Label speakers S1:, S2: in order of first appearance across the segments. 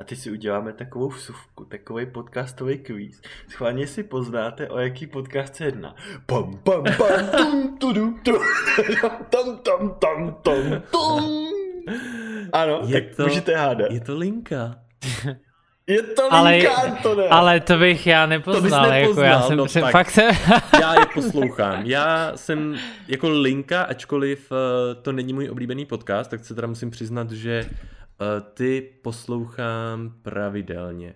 S1: A teď si uděláme takovou vsuvku, takový podcastový kvíz. Schválně si poznáte, o jaký podcast se jedná. Pam, pam, pam, tum, tudum, tum, tam, tam, tam, tam, tum. Ano,
S2: Je
S1: tak
S2: to-
S1: můžete hádat.
S2: Je to linka.
S1: Je to
S3: Ale-
S1: linka, Antone.
S3: Ale to bych já nepoznal, jako já
S2: nepoznal,
S3: jsem
S2: no
S3: se,
S2: tak.
S3: fakt se,
S2: Já je poslouchám. Já jsem jako linka, ačkoliv eh, to není můj oblíbený podcast, tak se teda musím přiznat, že ty poslouchám pravidelně.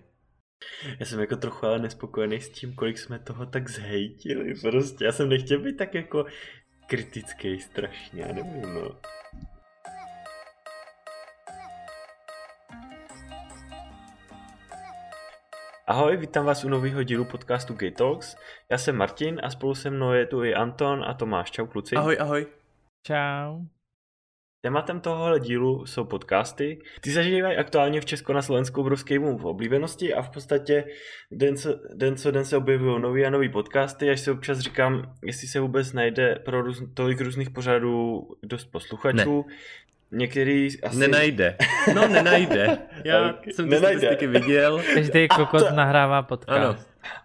S1: Já jsem jako trochu ale nespokojený s tím, kolik jsme toho tak zhejtili. Prostě já jsem nechtěl být tak jako kritický strašně, já nevím, no. Ahoj, vítám vás u nového dílu podcastu Gay Talks. Já jsem Martin a spolu se mnou je tu i Anton a Tomáš. Čau kluci.
S2: Ahoj, ahoj.
S3: čau.
S1: Tématem tohohle dílu jsou podcasty. Ty zažívají aktuálně v Česku na Slovensku obrovský boom v oblíbenosti a v podstatě den co den, co den se objevují nový a nový podcasty, až se občas říkám, jestli se vůbec najde pro růz, tolik různých pořadů dost posluchačů. Některý asi...
S2: Nenajde. No, nenajde. Já jsem ty
S1: nenajde.
S2: statistiky viděl.
S3: Každý kokot
S1: to-
S3: nahrává podcast.
S2: Ano.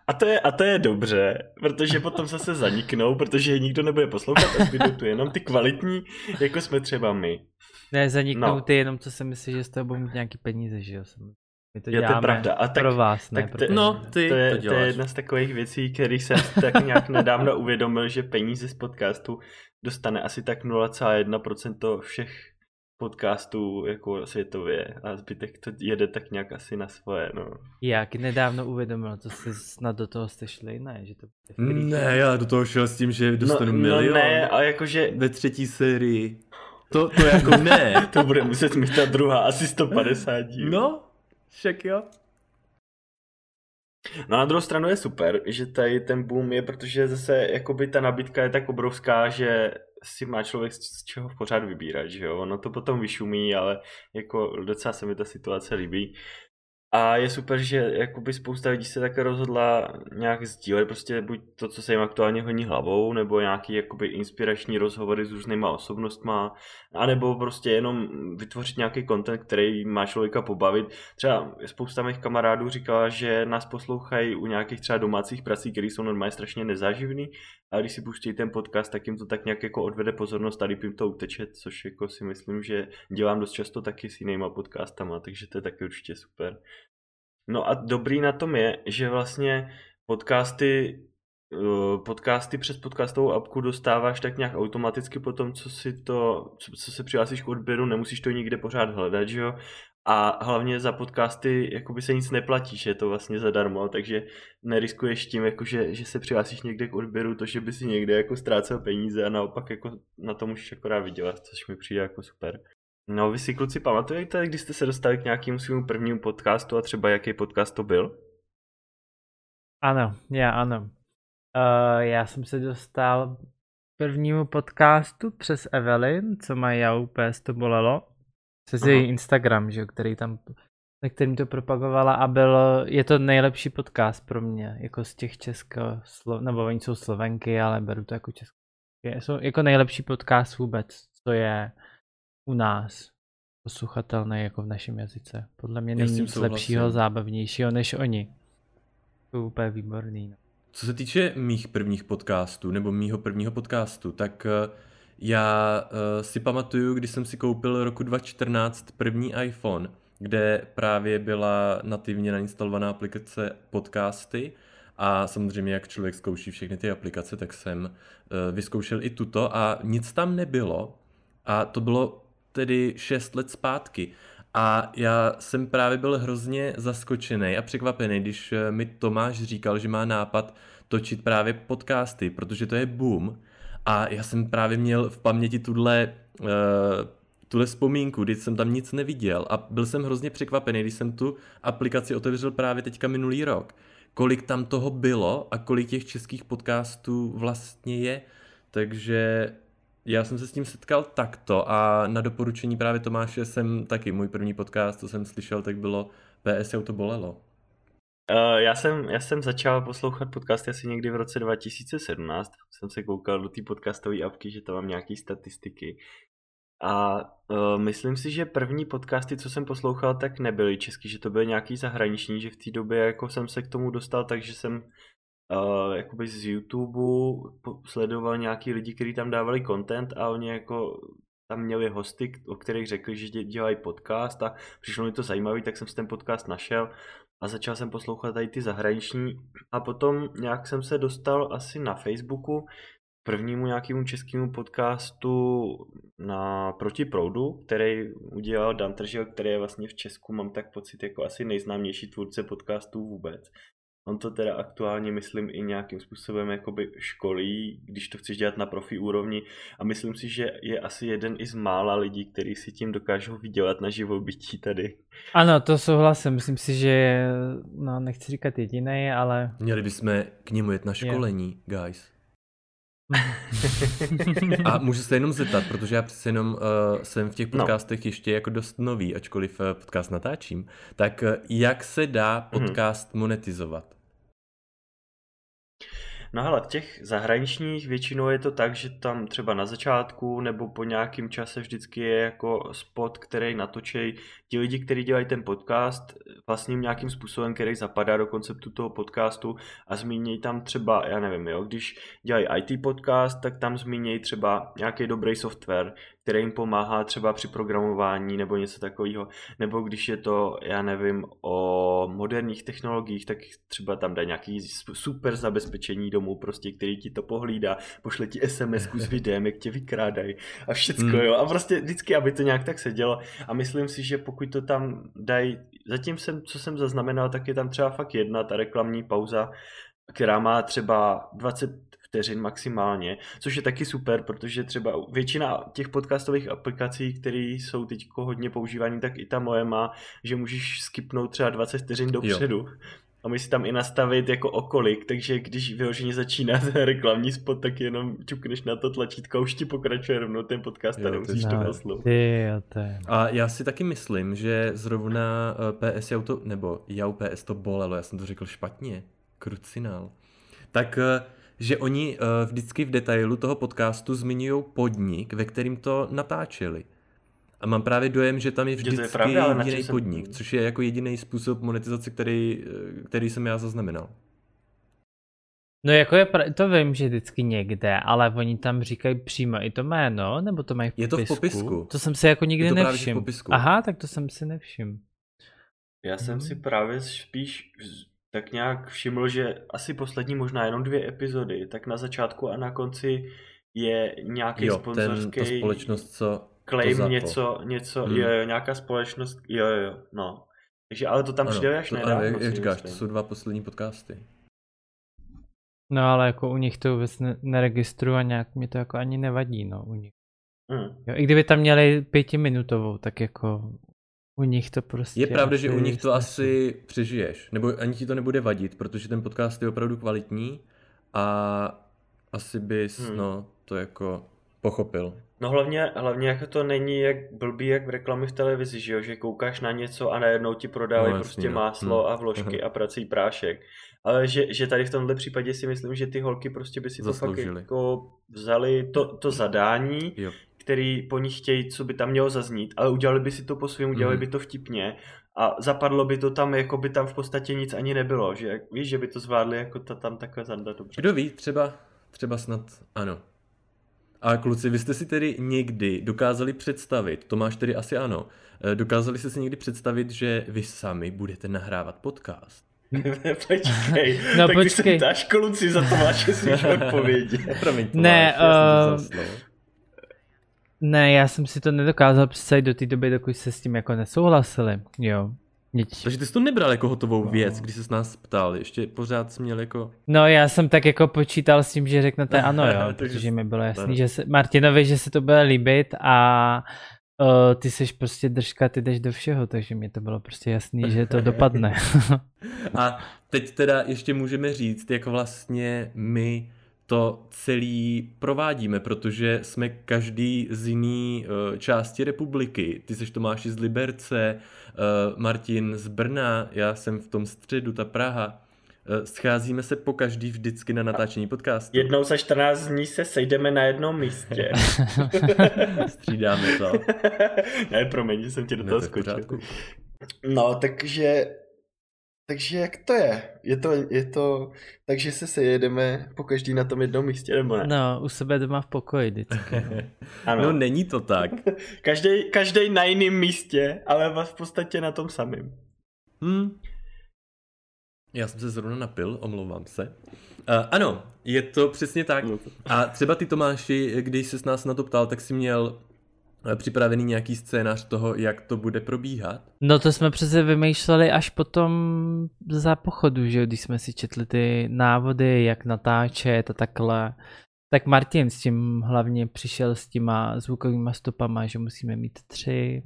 S1: A to, je, a to je dobře, protože potom zase zaniknou, protože je nikdo nebude poslouchat a zbydou tu jenom ty kvalitní, jako jsme třeba my.
S3: Ne, zaniknou
S1: No.
S3: ty jenom, co si myslíš, že z toho budou mít nějaký peníze, že jo? Jsem- My to
S1: Jo, to je
S3: děláme
S1: pravda. A tak-
S3: pro vás, ne
S1: tak
S3: pro
S1: te-.
S2: No, ty
S1: to je,
S2: to
S1: to, je jedna z takových věcí, který jsem tak nějak nedávno uvědomil, že peníze z podcastu dostane asi tak 0,1% všech podcastů jako světově a zbytek to jede tak nějak asi na svoje, no.
S3: Jak nedávno uvědomil, to se snad do toho jste šli, ne? Že to bude.
S2: Ne, já do toho šel s tím, že dostanu
S1: no,
S2: milion.
S1: no ne, a jakože
S2: Ve třetí sérii. To, to jako ne.
S1: to bude muset mít ta druhá asi 150 dílů.
S2: No, však jo.
S1: No na druhou stranu je super, že tady ten boom je, protože zase jakoby ta nabídka je tak obrovská, že si má člověk z čeho pořád vybírat, že jo, ono to potom vyšumí, ale jako docela se mi ta situace líbí. A je super, že jakoby spousta lidí se také rozhodla nějak sdílet prostě buď to, co se jim aktuálně honí hlavou, nebo nějaký jakoby inspirační rozhovory s různýma osobnostma, anebo prostě jenom vytvořit nějaký content, který má člověka pobavit. Třeba spousta mých kamarádů říkala, že nás poslouchají u nějakých třeba domácích prací, které jsou normálně strašně nezáživný, a když si pustí ten podcast, tak jim to tak nějak jako odvede pozornost a jim to uteče, což jako si myslím, že dělám dost často taky s jinýma podcastama, takže to je taky určitě super. No a dobrý na tom je, že vlastně podcasty eh, podcasty přes podcastovou apku dostáváš tak nějak automaticky po tom, co si to, co, co se přihlásíš k odběru, nemusíš to nikde pořád hledat, že jo? A hlavně za podcasty jakoby se nic neplatí, že je to vlastně zadarmo, takže neriskuješ tím, jako že, se přihlásíš někde k odběru, to, že by si někde jako ztrácel peníze a naopak jako na tom můžeš akorát vydělat, což mi přijde jako super. No vy si kluci pamatujete, když jste se dostali k nějakému svému prvnímu podcastu a třeba jaký podcast to byl?
S3: Ano, já ano. Uh, já jsem se dostal k prvnímu podcastu přes Evelyn, co má já úplně to bolelo. Přes
S1: Aha.
S3: její Instagram, že který tam, na kterým to propagovala a bylo, je to nejlepší podcast pro mě, jako z těch česko, slo, nebo oni jsou slovenky, ale beru to jako česko. Je, jsou jako nejlepší podcast vůbec, co je u nás posluchatelný jako v našem jazyce. Podle mě není nic lepšího, zábavnějšího než oni. Jsou úplně výborný. No.
S2: Co se týče mých prvních podcastů, nebo mýho prvního podcastu, tak eh, já eh, si pamatuju, když jsem si koupil roku 2014 první iPhone, kde právě byla nativně nainstalovaná aplikace podcasty a samozřejmě jak člověk zkouší všechny ty aplikace, tak jsem eh, vyzkoušel i tuto a nic tam nebylo a to bylo tedy 6 let zpátky. A já jsem právě byl hrozně zaskočený a překvapený, když eh, mi Tomáš říkal, že má nápad točit právě podcasty, protože to je boom. A já jsem právě měl v paměti tuhle, uh, tuhle vzpomínku, když jsem tam nic neviděl a byl jsem hrozně překvapený, když jsem tu aplikaci otevřel právě teďka minulý rok. Kolik tam toho bylo a kolik těch českých podcastů vlastně je. Takže já jsem se s tím setkal takto a na doporučení právě Tomáše jsem taky, můj první podcast, co jsem slyšel, tak bylo PS to bolelo.
S1: Uh, já, jsem, já jsem začal poslouchat podcasty asi někdy v roce 2017. Jsem se koukal do té podcastové apky, že tam mám nějaké statistiky. A uh, myslím si, že první podcasty, co jsem poslouchal, tak nebyly český, že to byly nějaký zahraniční, že v té době jako jsem se k tomu dostal, takže jsem uh, jakoby z YouTube sledoval nějaký lidi, kteří tam dávali content a oni jako tam měli hosty, o kterých řekli, že dělají podcast a přišlo mi to zajímavý, tak jsem si ten podcast našel a začal jsem poslouchat tady ty zahraniční a potom nějak jsem se dostal asi na Facebooku prvnímu nějakému českému podcastu na Proti proudu, který udělal Dan Tržil, který je vlastně v Česku, mám tak pocit, jako asi nejznámější tvůrce podcastů vůbec. On to teda aktuálně, myslím, i nějakým způsobem jakoby školí, když to chceš dělat na profi úrovni a myslím si, že je asi jeden i z mála lidí, kteří si tím dokážou vydělat na živobytí tady.
S3: Ano, to souhlasím. Myslím si, že no, nechci říkat jediný, ale...
S2: Měli bychom k němu jet na školení, je. guys. a můžu se jenom zeptat, protože já přece jenom uh, jsem v těch no. podcastech no. ještě jako dost nový, ačkoliv uh, podcast natáčím, tak uh, jak se dá mhm. podcast mm-hmm. monetizovat?
S1: No ale v těch zahraničních většinou je to tak, že tam třeba na začátku nebo po nějakém čase vždycky je jako spot, který natočí ti lidi, kteří dělají ten podcast vlastně nějakým způsobem, který zapadá do konceptu toho podcastu a zmínějí tam třeba, já nevím, jo, když dělají IT podcast, tak tam zmínějí třeba nějaký dobrý software, který jim pomáhá třeba při programování nebo něco takového. Nebo když je to, já nevím, o moderních technologiích, tak třeba tam dá nějaký super zabezpečení domů, prostě, který ti to pohlídá, pošle ti SMS s videem, jak tě vykrádají a všecko, hmm. jo. A prostě vždycky, aby to nějak tak sedělo. A myslím si, že pokud to tam dají, zatím jsem, co jsem zaznamenal, tak je tam třeba fakt jedna ta reklamní pauza, která má třeba 20 vteřin maximálně, což je taky super, protože třeba většina těch podcastových aplikací, které jsou teď hodně používané, tak i ta moje má, že můžeš skipnout třeba 20 vteřin dopředu. Jo. A můžeš si tam i nastavit jako okolik, takže když vyloženě začíná ten reklamní spot, tak jenom čukneš na to tlačítko a už ti pokračuje rovnou ten podcast a nemusíš to naslouchat.
S2: A já si taky myslím, že zrovna eh, PS Auto, nebo Jau PS to bolelo, já jsem to řekl špatně, krucinál. Tak eh, že oni uh, vždycky v detailu toho podcastu zmiňují podnik, ve kterým to natáčeli. A mám právě dojem, že tam je vždycky je pravda, jediný jsem... podnik, což je jako jediný způsob monetizace, který, eh, který jsem já zaznamenal.
S3: No jako je, to vím, že vždycky někde, ale oni tam říkají přímo i to jméno, nebo to mají v
S2: popisku? Je to v popisku.
S3: To jsem si jako nikdy nevšiml. Aha, tak to jsem si nevšiml.
S1: Já jsem hmm. si právě spíš tak nějak všiml, že asi poslední možná jenom dvě epizody, tak na začátku a na konci je nějaký jo, sponzorský ten,
S2: to společnost, co
S1: claim to něco, něco, hmm. jo, jo, nějaká společnost, jo, jo, no. Takže ale to tam přijde až nedávno.
S2: Jak, jak říkáš, to jsou dva poslední podcasty.
S3: No ale jako u nich to vůbec ne- neregistruju a nějak mi to jako ani nevadí, no u nich. Hmm. Jo, I kdyby tam měli pětiminutovou, tak jako u nich to prostě...
S2: Je pravda, že u nich to asi přežiješ, nebo ani ti to nebude vadit, protože ten podcast je opravdu kvalitní a asi bys, hmm. no, to jako pochopil.
S1: No hlavně, hlavně jako to není jak blbý jak v reklamy v televizi, že jo? že koukáš na něco a najednou ti prodávají no, prostě no. máslo hmm. a vložky a prací prášek. Ale že, že tady v tomhle případě si myslím, že ty holky prostě by si Zasloužili. to fakt jako vzali to, to zadání, jo který po nich chtějí, co by tam mělo zaznít, ale udělali by si to po svém, udělali mm. by to vtipně a zapadlo by to tam, jako by tam v podstatě nic ani nebylo, že víš, že by to zvládli jako to tam takhle zanda dobře.
S2: Kdo ví, třeba, třeba snad ano. A kluci, vy jste si tedy někdy dokázali představit, to máš tedy asi ano, eh, dokázali jste si někdy představit, že vy sami budete nahrávat podcast?
S1: počkej, no, tak počkej. ty se ptáš kluci, za to máš svých odpovědi.
S2: Promiň,
S3: ne, máš, uh, ne, já jsem si to nedokázal představit do té doby, dokud se s tím jako nesouhlasili, jo.
S2: Nič. Takže ty jsi to nebral jako hotovou no. věc, když jsi nás ptal, ještě pořád jsi měl jako...
S3: No já jsem tak jako počítal s tím, že řeknete ano jo, protože mi bylo jasný, že se, Martinovi, že se to bude líbit a uh, ty seš prostě držka, ty jdeš do všeho, takže mi to bylo prostě jasný, že to dopadne.
S2: a teď teda ještě můžeme říct, jak vlastně my to celý provádíme, protože jsme každý z jiný uh, části republiky. Ty seš Tomáši z Liberce, uh, Martin z Brna, já jsem v tom středu, ta Praha. Eh, scházíme se po každý vždycky na natáčení podcastu.
S1: Jednou za 14 dní se sejdeme na jednom místě.
S2: Střídáme to.
S1: ne, promiň, jsem ti do toho skočil. No, takže takže jak to je? Je to, je to, takže se sejedeme po každý na tom jednom místě, nebo ne?
S3: No, u sebe doma v pokoji vždycky. No.
S2: ano. no není to tak.
S1: každý, každý na jiném místě, ale v podstatě na tom samém.
S2: Hmm. Já jsem se zrovna napil, omlouvám se. Uh, ano, je to přesně tak. No A třeba ty Tomáši, když se s nás na to ptal, tak si měl připravený nějaký scénář toho, jak to bude probíhat?
S3: No to jsme přece vymýšleli až potom za pochodu, že když jsme si četli ty návody, jak natáčet a takhle. Tak Martin s tím hlavně přišel s těma zvukovými stopama, že musíme mít tři,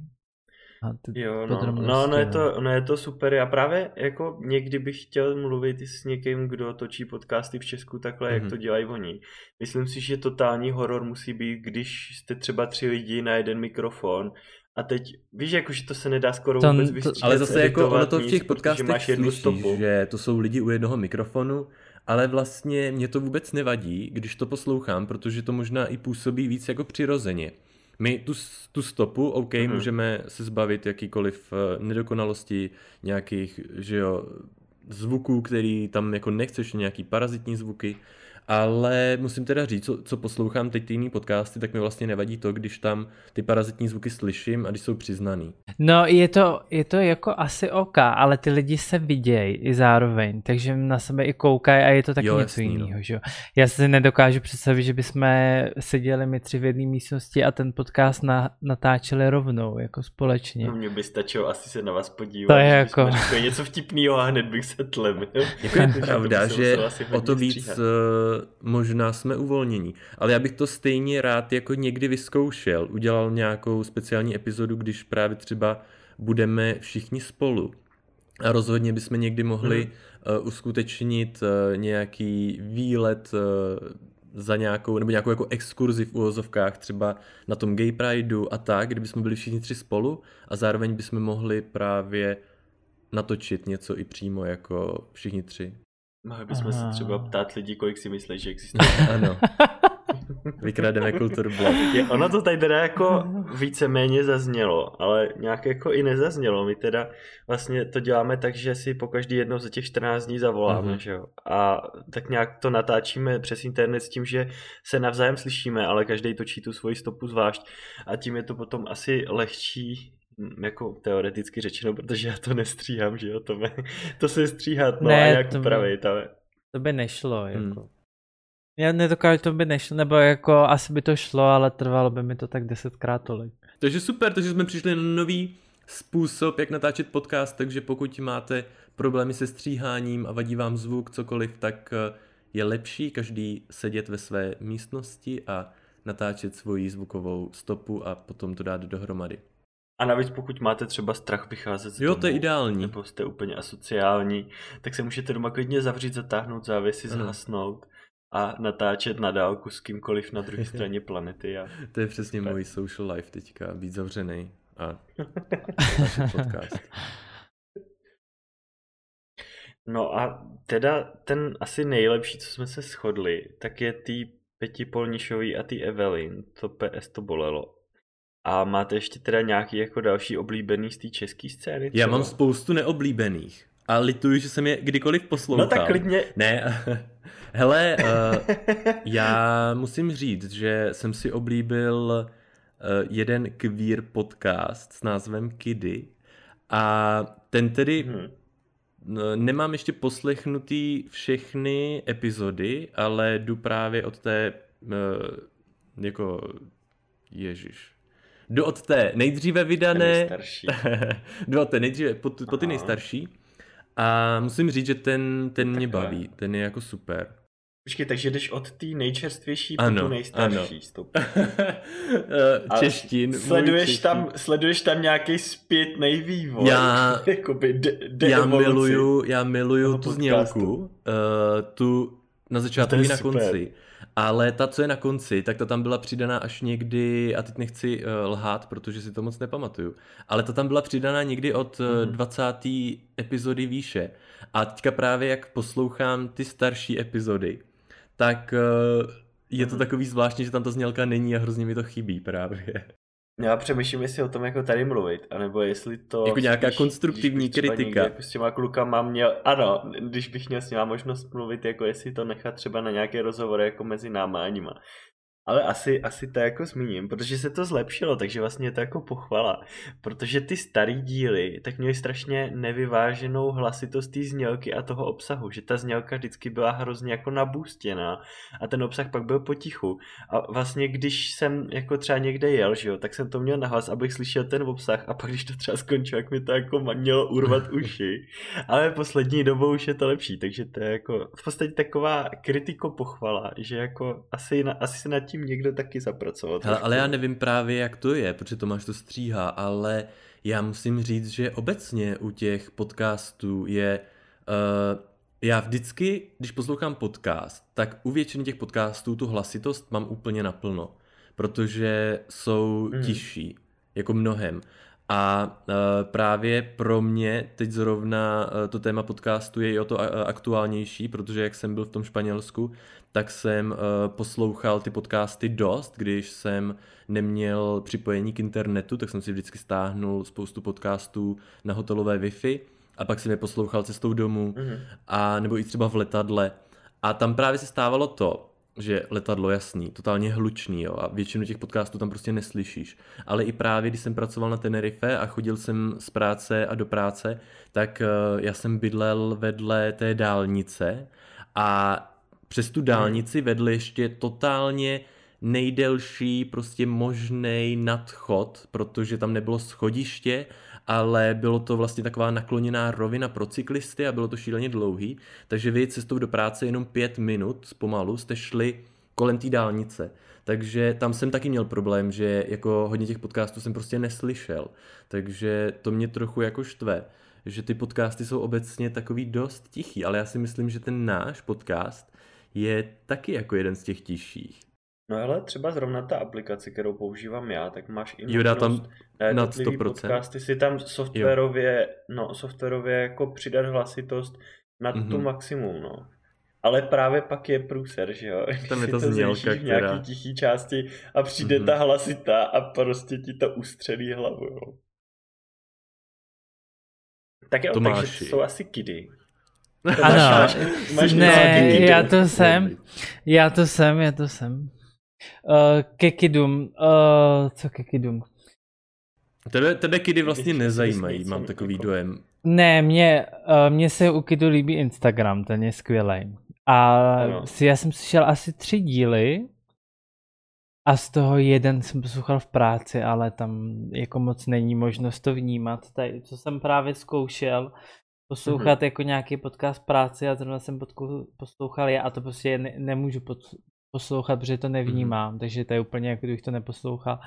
S1: a ty jo, no, no, no, je to, no je to super. Já právě jako někdy bych chtěl mluvit s někým, kdo točí podcasty v Česku takhle, mm-hmm. jak mhm. to dělají oni. Myslím si, že totální horor musí být, když jste třeba tři lidi na jeden mikrofon a teď, víš, jako, že to se nedá skoro to, vůbec vystříhat.
S2: Ale zase jako ono to v těch podcastech máš jednu slyší, stopu. že to jsou lidi u jednoho mikrofonu, ale vlastně mě to vůbec nevadí, když to poslouchám, protože to možná i působí víc jako přirozeně. My tu, tu stopu, OK, mm-hmm. můžeme se zbavit jakýkoliv uh, nedokonalosti, nějakých, že jo, zvuků, který tam jako nechceš, nějaký parazitní zvuky, ale musím teda říct, co, co poslouchám teď ty jiný podcasty, tak mi vlastně nevadí to, když tam ty parazitní zvuky slyším a když jsou přiznaný.
S3: No je to, je to jako asi OK, ale ty lidi se vidějí i zároveň, takže na sebe i koukají a je to taky jo, něco jiného. No. Že? Já si nedokážu představit, že bychom seděli my tři v jedné místnosti a ten podcast na, natáčeli rovnou, jako společně.
S1: No mě by stačilo asi se na vás podívat.
S3: To je jako...
S1: něco vtipného a hned bych se tlemil.
S2: Jako je pravda, že o to víc stříhat možná jsme uvolnění. Ale já bych to stejně rád jako někdy vyzkoušel. Udělal nějakou speciální epizodu, když právě třeba budeme všichni spolu. A rozhodně bychom někdy mohli hmm. uh, uskutečnit uh, nějaký výlet uh, za nějakou, nebo nějakou jako exkurzi v uvozovkách, třeba na tom Gay Prideu a tak, kdyby jsme byli všichni tři spolu a zároveň bychom mohli právě natočit něco i přímo jako všichni tři.
S1: Mohli bychom se třeba ptát lidí, kolik si myslí, že existuje.
S2: ano. Vykrademe kulturblok.
S1: Je, ono to tady teda jako víceméně zaznělo, ale nějak jako i nezaznělo. My teda vlastně to děláme tak, že si po každý jednou za těch 14 dní zavoláme, uh-huh. že jo. A tak nějak to natáčíme přes internet s tím, že se navzájem slyšíme, ale každý točí tu svoji stopu zvlášť. A tím je to potom asi lehčí jako teoreticky řečeno, protože já to nestříhám, že jo, to, me, to se stříhat, no ne, a jak to upravit, ale...
S3: To by nešlo, hmm. jako. Hmm. Já nedokážu, to by nešlo, nebo jako asi by to šlo, ale trvalo by mi to tak desetkrát tolik.
S2: Takže super, takže jsme přišli na nový způsob, jak natáčet podcast, takže pokud máte problémy se stříháním a vadí vám zvuk, cokoliv, tak eh, je lepší každý sedět ve své místnosti a natáčet svoji zvukovou stopu a potom to dát dohromady.
S1: A navíc pokud máte třeba strach vycházet z
S2: Jo, domu, to je ideální.
S1: Nebo jste úplně asociální, tak se můžete doma klidně zavřít, zatáhnout závěsy, zhasnout a natáčet na dálku s kýmkoliv na druhé straně planety. A...
S2: To je přesně můj social life teďka, být zavřený a podcast.
S1: No a teda ten asi nejlepší, co jsme se shodli, tak je ty Peti Polnišový a ty Evelyn. To PS to bolelo. A máte ještě teda nějaký jako další oblíbený z té české scény?
S2: Třeba? Já mám spoustu neoblíbených. A lituju, že jsem je kdykoliv poslouchal.
S1: No tak klidně.
S2: Ne, hele, uh, já musím říct, že jsem si oblíbil uh, jeden queer podcast s názvem Kiddy a ten tedy hmm. nemám ještě poslechnutý všechny epizody, ale jdu právě od té uh, jako Ježíš, Jdu od té nejdříve vydané... Jdu od té nejdříve po, po ty nejstarší. A musím říct, že ten, ten mě baví. Ten je jako super.
S1: Počkej, takže jdeš od té nejčerstvější po tu nejstarší ano. stup.
S2: Češtin.
S1: Sleduješ češtin. tam, sleduješ tam nějaký zpětný vývoj.
S2: Já, Jakoby de, de já miluju, já miluju tu znělku. Uh, tu na začátku i na super. Ale ta, co je na konci, tak ta tam byla přidaná až někdy, a teď nechci uh, lhát, protože si to moc nepamatuju, ale ta tam byla přidaná někdy od uh, 20. epizody výše. A teďka právě jak poslouchám ty starší epizody, tak uh, je to takový zvláštní, že tam ta znělka není a hrozně mi to chybí právě.
S1: Já přemýšlím, jestli o tom jako tady mluvit, anebo jestli to...
S2: Jako nějaká spíš, konstruktivní kritika.
S1: Jako s těma klukama měl, ano, když bych měl s nima možnost mluvit, jako jestli to nechat třeba na nějaké rozhovory jako mezi náma a nima. Ale asi, asi to jako zmíním, protože se to zlepšilo, takže vlastně je to jako pochvala. Protože ty starý díly tak měly strašně nevyváženou hlasitost té znělky a toho obsahu, že ta znělka vždycky byla hrozně jako nabůstěná a ten obsah pak byl potichu. A vlastně když jsem jako třeba někde jel, že jo, tak jsem to měl nahlas, abych slyšel ten obsah a pak když to třeba skončilo, jak mi to jako mělo urvat uši. Ale poslední dobou už je to lepší, takže to je jako v podstatě taková kritiko pochvala, že jako asi, na, asi se nad tím tím někdo taky zapracovat.
S2: Hele, ale já nevím právě, jak to je, protože Tomáš to stříhá, ale já musím říct, že obecně u těch podcastů je... Uh, já vždycky, když poslouchám podcast, tak u většiny těch podcastů tu hlasitost mám úplně naplno, protože jsou mm. tižší, jako mnohem. A uh, právě pro mě teď zrovna uh, to téma podcastu je i o to aktuálnější, protože jak jsem byl v tom Španělsku, tak jsem poslouchal ty podcasty dost, když jsem neměl připojení k internetu, tak jsem si vždycky stáhnul spoustu podcastů na hotelové Wi-Fi a pak jsem je poslouchal cestou domů, mm-hmm. a nebo i třeba v letadle. A tam právě se stávalo to, že letadlo jasný, totálně hlučný jo, a většinu těch podcastů tam prostě neslyšíš. Ale i právě, když jsem pracoval na Tenerife a chodil jsem z práce a do práce, tak uh, já jsem bydlel vedle té dálnice a přes tu dálnici vedl ještě totálně nejdelší prostě možný nadchod, protože tam nebylo schodiště, ale bylo to vlastně taková nakloněná rovina pro cyklisty a bylo to šíleně dlouhý, takže vy cestou do práce jenom pět minut pomalu jste šli kolem té dálnice. Takže tam jsem taky měl problém, že jako hodně těch podcastů jsem prostě neslyšel. Takže to mě trochu jako štve, že ty podcasty jsou obecně takový dost tichý, ale já si myslím, že ten náš podcast je taky jako jeden z těch tišších.
S1: No ale třeba zrovna ta aplikace, kterou používám já, tak máš i
S2: jo, dá tam na 100%.
S1: podcasty si tam softwarově, jo. no, softwarově jako přidat hlasitost na mm-hmm. tu mhm. maximum, no. Ale právě pak je průser, že jo?
S2: Tam je ta znělka,
S1: v nějaký která... tichý části a přijde mm-hmm. ta hlasita a prostě ti to ustřelí hlavu, jo. Tak jo, Tomáši. takže jsou asi kidy.
S3: Ano, máš, máš ne, já to jsem, já to jsem, já to jsem. Uh, kekidum, uh, co kekidum?
S2: Tebe, tebe kidy vlastně nezajímají, mám takový jako... dojem.
S3: Ne, mě, uh, mě se u kidu líbí Instagram, ten je skvělý. A si, já jsem slyšel asi tři díly a z toho jeden jsem poslouchal v práci, ale tam jako moc není možnost to vnímat. Tady, co jsem právě zkoušel, poslouchat mm-hmm. jako nějaký podcast práci a zrovna jsem poslouchal já a to prostě ne, nemůžu pod, poslouchat, protože to nevnímám, mm-hmm. takže to je úplně jako kdybych to neposlouchal.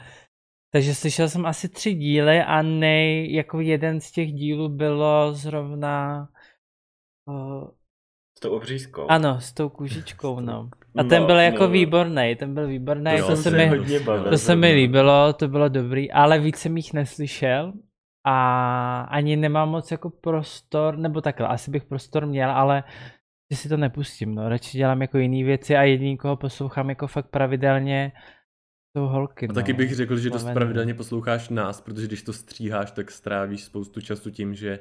S3: Takže slyšel jsem asi tři díly a nej, jako jeden z těch dílů bylo zrovna
S1: uh, s tou obřízkou.
S3: Ano, s tou kůžičkou, no. A ten no, byl jako no. výborný, ten byl výborný, to, to, se, mi, to se mi líbilo, to bylo dobrý, ale víc jsem jich neslyšel a ani nemám moc jako prostor, nebo takhle, asi bych prostor měl, ale že si to nepustím, no, radši dělám jako jiné věci a jediný, koho poslouchám jako fakt pravidelně, jsou holky,
S2: A no. taky bych řekl, že dost pravidelně posloucháš nás, protože když to stříháš, tak strávíš spoustu času tím, že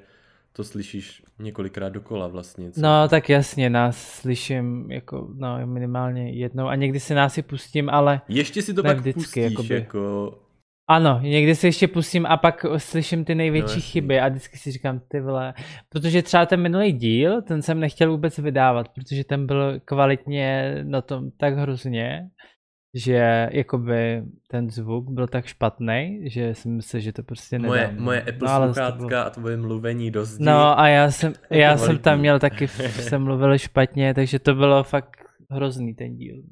S2: to slyšíš několikrát dokola vlastně.
S3: Co? No tak jasně, nás slyším jako no, minimálně jednou a někdy si nás si pustím, ale
S2: Ještě si to pak vždycky, pustíš, jakoby. jako
S3: ano, někdy se ještě pustím a pak slyším ty největší no, chyby a vždycky si říkám, ty vole, protože třeba ten minulý díl, ten jsem nechtěl vůbec vydávat, protože ten byl kvalitně na tom tak hrozně, že jakoby ten zvuk byl tak špatný, že jsem myslel, že to prostě nedám.
S2: Moje, moje Apple no, sluchátka bylo... a tvoje mluvení do zdi.
S3: No a já jsem, já jsem tam měl taky, jsem mluvil špatně, takže to bylo fakt hrozný ten díl.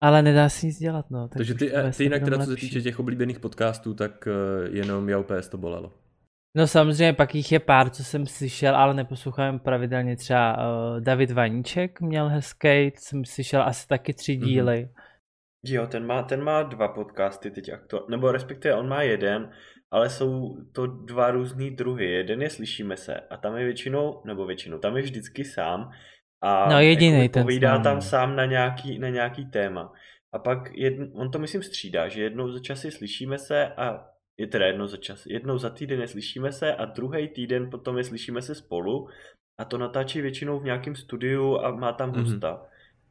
S3: Ale nedá se nic dělat, no.
S2: Takže ty, ty jinak teda, co se týče těch oblíbených podcastů, tak uh, jenom já UPS to bolelo.
S3: No samozřejmě pak jich je pár, co jsem slyšel, ale neposlouchám pravidelně. Třeba uh, David Vaníček měl hezký, jsem slyšel asi taky tři
S2: Mhm.
S3: díly.
S1: Jo, ten má, ten má dva podcasty teď aktuálně, nebo respektive on má jeden, ale jsou to dva různý druhy. Jeden je Slyšíme se a tam je většinou, nebo většinou, tam je vždycky sám a
S3: No, jedinej
S1: jakoby
S3: ten
S1: povídá
S3: sám,
S1: tam
S3: no.
S1: sám na nějaký, na nějaký téma. A pak jedn, on to myslím střídá, že jednou za čas si slyšíme se a je teda jednou za čas, jednou za týden je slyšíme se a druhý týden potom je slyšíme se spolu a to natáčí většinou v nějakém studiu a má tam
S2: Mhm.
S1: hosta.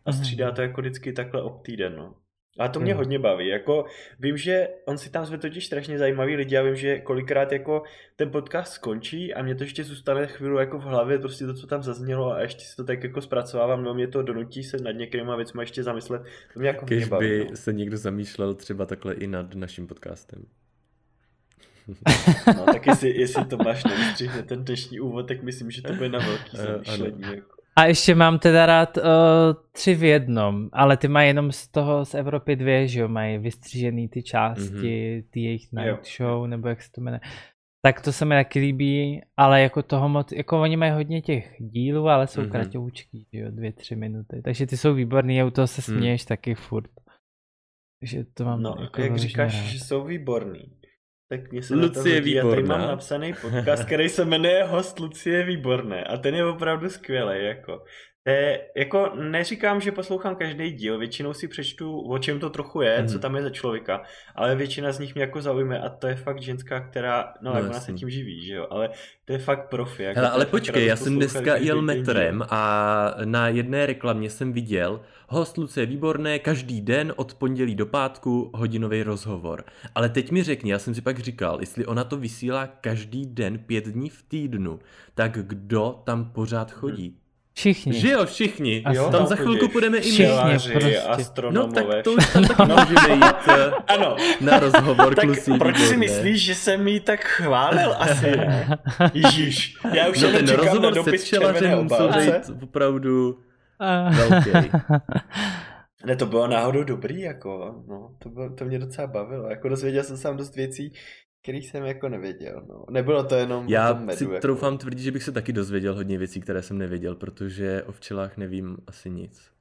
S1: A střídá
S3: Mhm.
S1: to jako vždycky takhle ob týden, no. A to mě
S3: Mhm.
S1: hodně baví, jako vím, že on si tam zve totiž strašně zajímavý lidi a vím, že kolikrát jako ten podcast skončí a mě to ještě zůstane chvíli jako v hlavě, prostě to, co tam zaznělo a ještě si to tak jako zpracovávám, no mě to donutí se nad některýma věcma ještě zamyslet, to mě jako hodně
S2: Kež
S1: baví,
S2: by
S1: no.
S2: se někdo zamýšlel třeba takhle i nad naším podcastem.
S1: no. tak jestli, jestli to máš nevystřihne ten dnešní úvod, tak myslím, že to bude na velký
S2: Eh, ano.
S1: zamýšlení, jako.
S3: A ještě mám teda rád uh, tři v jednom, ale ty mají jenom z toho z Evropy dvě, že jo, mají vystřížený ty části, ty jejich night
S1: Jo.
S3: show, nebo jak se to jmenuje. Tak to se mi taky líbí, ale jako toho moc, jako oni mají hodně těch dílů, ale jsou
S2: Mhm.
S3: mm-hmm. kratoučký, že jo, dvě, tři minuty. Takže ty jsou výborný a u toho se
S2: Mm.
S3: směješ taky furt. Takže to mám
S1: No,
S3: jako
S1: jak říkáš,
S3: rád.
S1: že jsou výborný, tak mě se
S2: Lucie
S1: na to hodí. Já mám napsaný podcast, který se jmenuje Host Lucie Výborné a ten je opravdu skvělý, jako. Je, jako neříkám, že poslouchám každý díl, většinou si přečtu, o čem to trochu je,
S2: Mhm.
S1: co tam je za člověka, ale většina z nich mě jako zaujme a to je fakt ženská, která, no,
S2: No,
S1: ona se tím živí, že jo, ale to je fakt profi. Jako
S2: Hele,
S1: je
S2: ale počkej, já jsem dneska jel
S1: ten díl.
S2: metrem a na jedné reklamě jsem viděl host Lucie Výborné každý den od pondělí do pátku hodinový rozhovor. Ale teď mi řekni, já jsem si pak říkal, jestli ona to vysílá každý den pět dní v týdnu, tak kdo tam pořád chodí?
S3: Všichni.
S2: Že jo, všichni. Jo, tam za chvilku půjdeme i my.
S3: Prostě.
S2: No
S1: astronomové,
S2: tak to už tam taky můžeme jít eh,
S1: Ano,
S2: na rozhovor
S1: tak
S2: Lucii
S1: proč si myslíš, že jsem jí tak chválil? Asi. Ježíš, já už
S2: No ten rozhovor se včelařem musel být opravdu
S3: A-
S2: velký.
S1: Ne, to bylo náhodou dobrý, jako, no, to, bylo, to mě docela bavilo, jako dozvěděl jsem se tam dost věcí, kterých jsem jako nevěděl, no. Nebylo to jenom
S2: Já
S1: tom medu,
S2: si
S1: jako.
S2: troufám tvrdit, že bych se taky dozvěděl hodně věcí, které jsem nevěděl, protože o včelách nevím asi nic.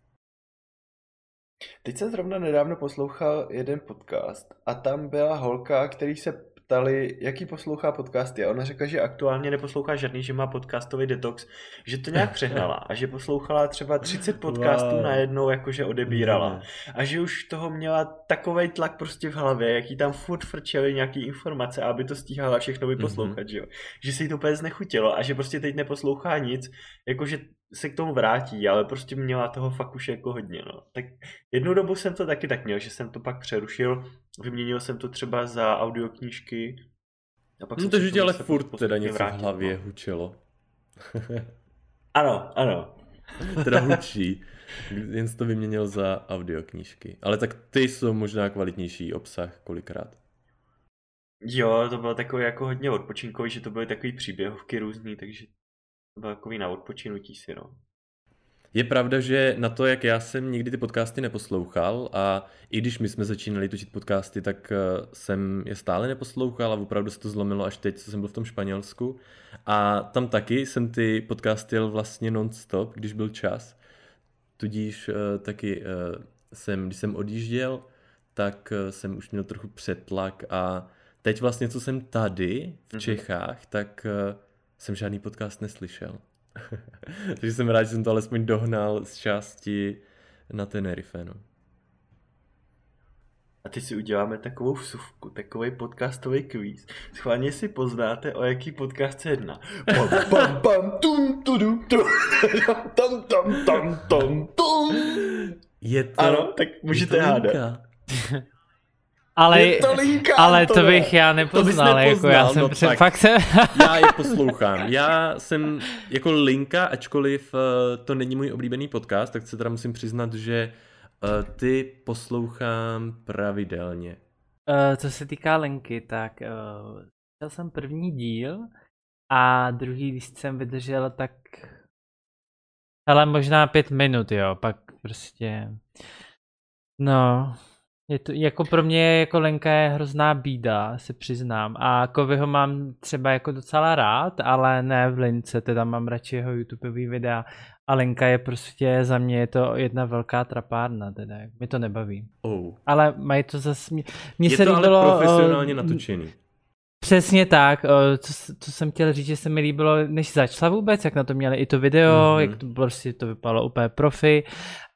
S1: Teď jsem zrovna nedávno poslouchal jeden podcast a tam byla holka, který se ptali, jaký poslouchá podcasty a ona řekla, že aktuálně neposlouchá žádný, že má podcastový detox, že to nějak přehnala a že poslouchala třeba 30 podcastů
S2: Wow.
S1: najednou, jakože odebírala. a že už toho měla takový tlak prostě v hlavě, jaký tam furt frčely nějaký informace, aby to stíhala všechno vyposlouchat,
S2: Mhm.
S1: že jo. Že se jí to úplně znechutilo a že prostě teď neposlouchá nic, jakože se k tomu vrátí, ale prostě měla toho fakt už jako hodně, no. Tak jednu dobu jsem to taky tak měl, že jsem to pak přerušil, vyměnil jsem to třeba za audioknížky. A pak
S2: No to, že tě ale furt teda něco v
S1: vrátil,
S2: hlavě
S1: no.
S2: hučelo.
S1: Ano, ano.
S2: teda hučí. Jen jsi to vyměnil za audioknížky. Ale tak ty jsou možná kvalitnější obsah kolikrát.
S1: Jo, to bylo takový jako hodně odpočinkový, že to byly takový příběhovky různý, takže to bylo takový na odpočinutí si, no.
S2: Je pravda, že na to, jak já jsem nikdy ty podcasty neposlouchal a i když my jsme začínali točit podcasty, tak eh, jsem je stále neposlouchal a opravdu se to zlomilo až teď, co jsem byl v tom Španělsku. A tam taky jsem ty podcasty jel vlastně non-stop, když byl čas. Tudíž eh, taky eh, jsem, když jsem odjížděl, tak jsem už měl trochu přetlak a teď vlastně, co jsem tady v
S1: Mhm.
S2: Čechách, tak jsem žádný podcast neslyšel. Takže jsem rád, že jsem to alespoň dohnal z části na Tenerife, no.
S1: A teď si uděláme takovou vsuvku, takový podcastový kvíz. Schválně si poznáte, o jaký podcast se jedná. Pam, pam, pam, tum, tudu, tu, tam, tam, tam, tam, tum.
S2: Je to...
S1: Ano, tak můžete hádat.
S3: Ale,
S1: Je to linka,
S3: ale to bych já nepoznal, jako
S2: nepoznal,
S3: já jsem
S2: no
S3: před,
S2: tak.
S3: fakt se,
S2: Já je poslouchám. Já jsem jako linka, ačkoliv eh, to není můj oblíbený podcast, tak se teda musím přiznat, že eh, ty poslouchám pravidelně.
S3: Uh, co se týká linky, tak uh, chtěl jsem první díl a druhý, když jsem vydržel, tak ale možná pět minut, jo, pak prostě no, Je to, jako pro mě jako Lenka je hrozná bída, se přiznám. A Kovyho mám třeba jako docela rád, ale ne v Lince, teda mám radši jeho YouTubeový videa. A Lenka je prostě, za mě je to jedna velká trapárna, teda, mi to nebaví.
S2: Oh.
S3: Ale mají to zase,
S2: je
S3: se
S2: to
S3: líbilo,
S2: ale profesionálně natočený.
S3: Přesně tak, co, co jsem chtěl říct, že se mi líbilo, než začala vůbec, jak na to měli i to video, mm-hmm. jak to prostě to vypadalo úplně profi.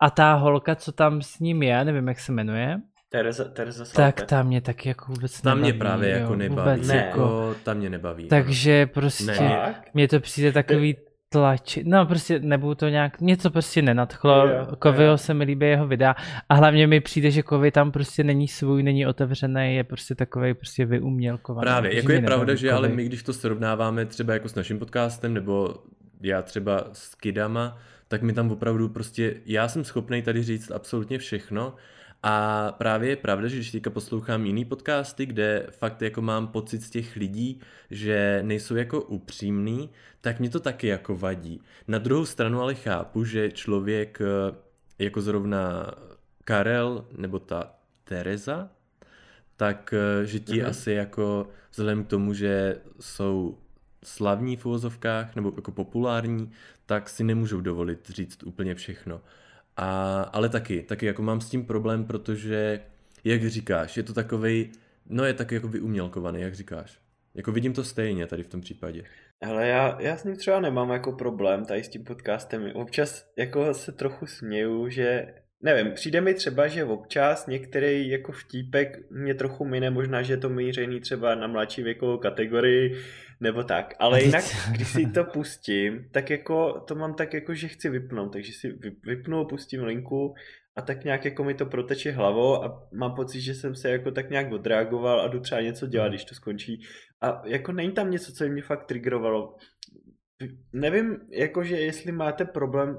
S3: A ta holka, co tam s ním je, nevím, jak se jmenuje,
S1: Tereza, Tereza
S3: tak tam mě taky jako vůbec
S2: tam
S3: nebaví.
S2: mě právě jako
S3: jo,
S2: nebaví.
S3: Vůbec
S2: Ne.
S3: jako,
S2: tam mě nebaví.
S3: takže prostě
S2: Ne.
S3: mně to přijde takový tlač, no prostě nebudu to nějak, něco prostě nenadchlo,
S1: Jo,
S3: Kovyho
S1: jo.
S3: se mi líbí jeho videa a hlavně mi přijde, že Kovy tam prostě není svůj, není otevřený, je prostě takový prostě vyumělkovaný.
S2: Právě, jako
S3: mě
S2: je pravda,
S3: nebaví
S2: že ale my, když to srovnáváme třeba jako s naším podcastem, nebo já třeba s Kidama, tak mi tam opravdu prostě, já jsem schopný tady říct absolutně všechno a právě je pravda, že když teďka poslouchám jiný podcasty, kde fakt jako mám pocit z těch lidí, že nejsou jako upřímný, tak mě to taky jako vadí. Na druhou stranu ale chápu, že člověk eh, jako zrovna Karel nebo ta Tereza, tak eh, že ti
S1: Mhm.
S2: asi jako vzhledem k tomu, že jsou slavní v uvozovkách nebo jako populární, tak si nemůžou dovolit říct úplně všechno. A, ale taky, taky jako mám s tím problém, protože, jak říkáš, je to takovej, no je taky jako vyumělkovaný, jak říkáš. Jako vidím to stejně tady v tom případě.
S1: Hele, já, já s ním třeba nemám jako problém tady s tím podcastem. Občas jako se trochu směju, že nevím, přijde mi třeba, že občas některý jako vtípek mě trochu mine, možná, že je to mířený třeba na mladší věkovou kategorii, nebo tak. Ale jinak, když si to pustím, tak jako to mám tak jako, že chci vypnout, takže si vy- vypnu, pustím linku a tak nějak jako mi to proteče hlavou a mám pocit, že jsem se jako tak nějak odreagoval a jdu třeba něco dělat, když to skončí. A jako není tam něco, co mě fakt triggerovalo. Nevím, jakože jestli máte problém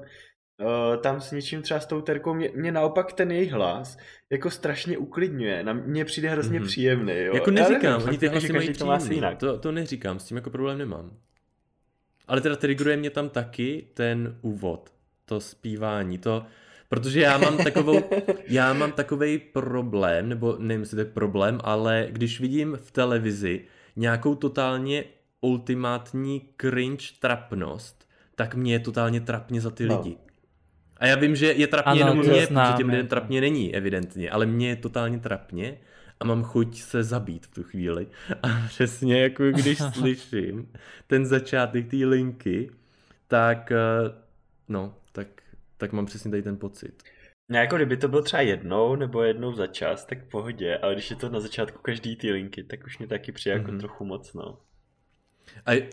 S1: uh, tam s něčím třeba s tou terkou, mě, mě naopak ten jejich hlas jako strašně uklidňuje. Na mě přijde hrozně
S2: Mhm.
S1: příjemný. Jo.
S2: Jako neříkám,
S1: nevím,
S2: oni ty
S1: jako,
S2: hlasy mají
S1: to má jinak.
S2: to, to neříkám, s tím jako problém nemám. Ale teda triggeruje mě tam taky ten úvod, to zpívání, to, protože já mám takovou, já mám takový problém, nebo nevím, jestli to je problém, ale když vidím v televizi nějakou totálně ultimátní cringe trapnost, tak mě je totálně trapně za ty
S1: No.
S2: A já vím, že je trapně
S3: Ano,
S2: jenom
S3: to
S2: mě, protože těm lidem trapně není, evidentně, ale mě je totálně trapně a mám chuť se zabít v tu chvíli. A přesně jako když slyším ten začátek té linky, tak eh, no, tak, tak mám přesně tady ten pocit.
S1: No jako kdyby to bylo třeba jednou nebo jednou za čas, tak v pohodě, ale když je to na začátku každý ty linky, tak už mě taky přijde jako
S2: Mhm.
S1: trochu moc, no.
S2: A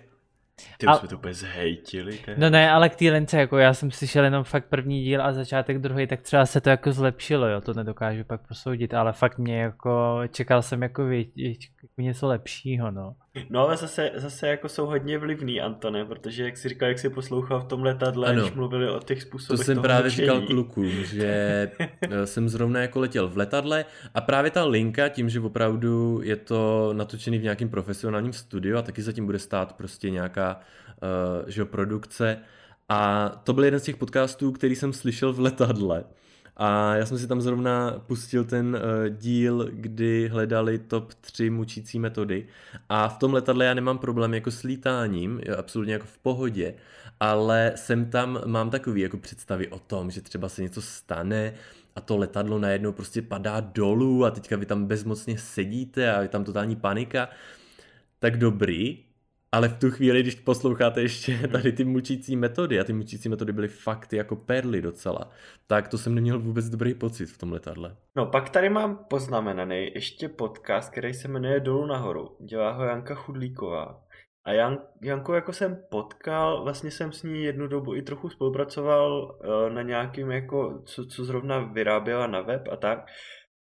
S1: Ty
S3: A-
S1: už jsme to úplně zhejtili. je-
S3: No ne, ale k té lence, jako já jsem slyšel jenom fakt první díl a začátek druhý, tak třeba se to jako zlepšilo, jo, to nedokážu pak posoudit, ale fakt mě jako, čekal jsem jako, vě, jako něco lepšího, no.
S1: No ale zase, zase jako jsou hodně vlivný, Antone, protože jak jsi říkal, jak jsi poslouchal v tom letadle,
S2: Ano.
S1: když mluvili o těch
S2: To
S1: způsobech
S2: jsem
S1: toho
S2: právě
S1: řečení.
S2: říkal klukům, že eh, jsem zrovna jako letěl v letadle a právě ta linka, tím, že opravdu je to natočený v nějakém profesionálním studiu a taky zatím bude stát prostě nějaká uh, že produkce a to byl jeden z těch podcastů, který jsem slyšel v letadle. A já jsem si tam zrovna pustil ten uh, díl, kdy hledali top 3 mučící metody. A v tom letadle já nemám problém jako s lítáním, absolutně jako v pohodě, ale jsem tam, mám takový jako představy o tom, že třeba se něco stane a to letadlo najednou prostě padá dolů a teďka vy tam bezmocně sedíte a je tam totální panika. Tak dobrý, ale v tu chvíli, když posloucháte ještě tady ty mučící metody a ty mučící metody byly fakt jako perly docela, tak to jsem neměl vůbec dobrý pocit v tom letadle.
S1: No pak tady mám poznamenaný ještě podcast, který se jmenuje Dolů nahoru. Dělá ho Janka Chudlíková. A Jan, Janku jako jsem potkal, vlastně jsem s ní jednu dobu i trochu spolupracoval eh, na nějakým jako, co, co zrovna vyráběla na web a tak.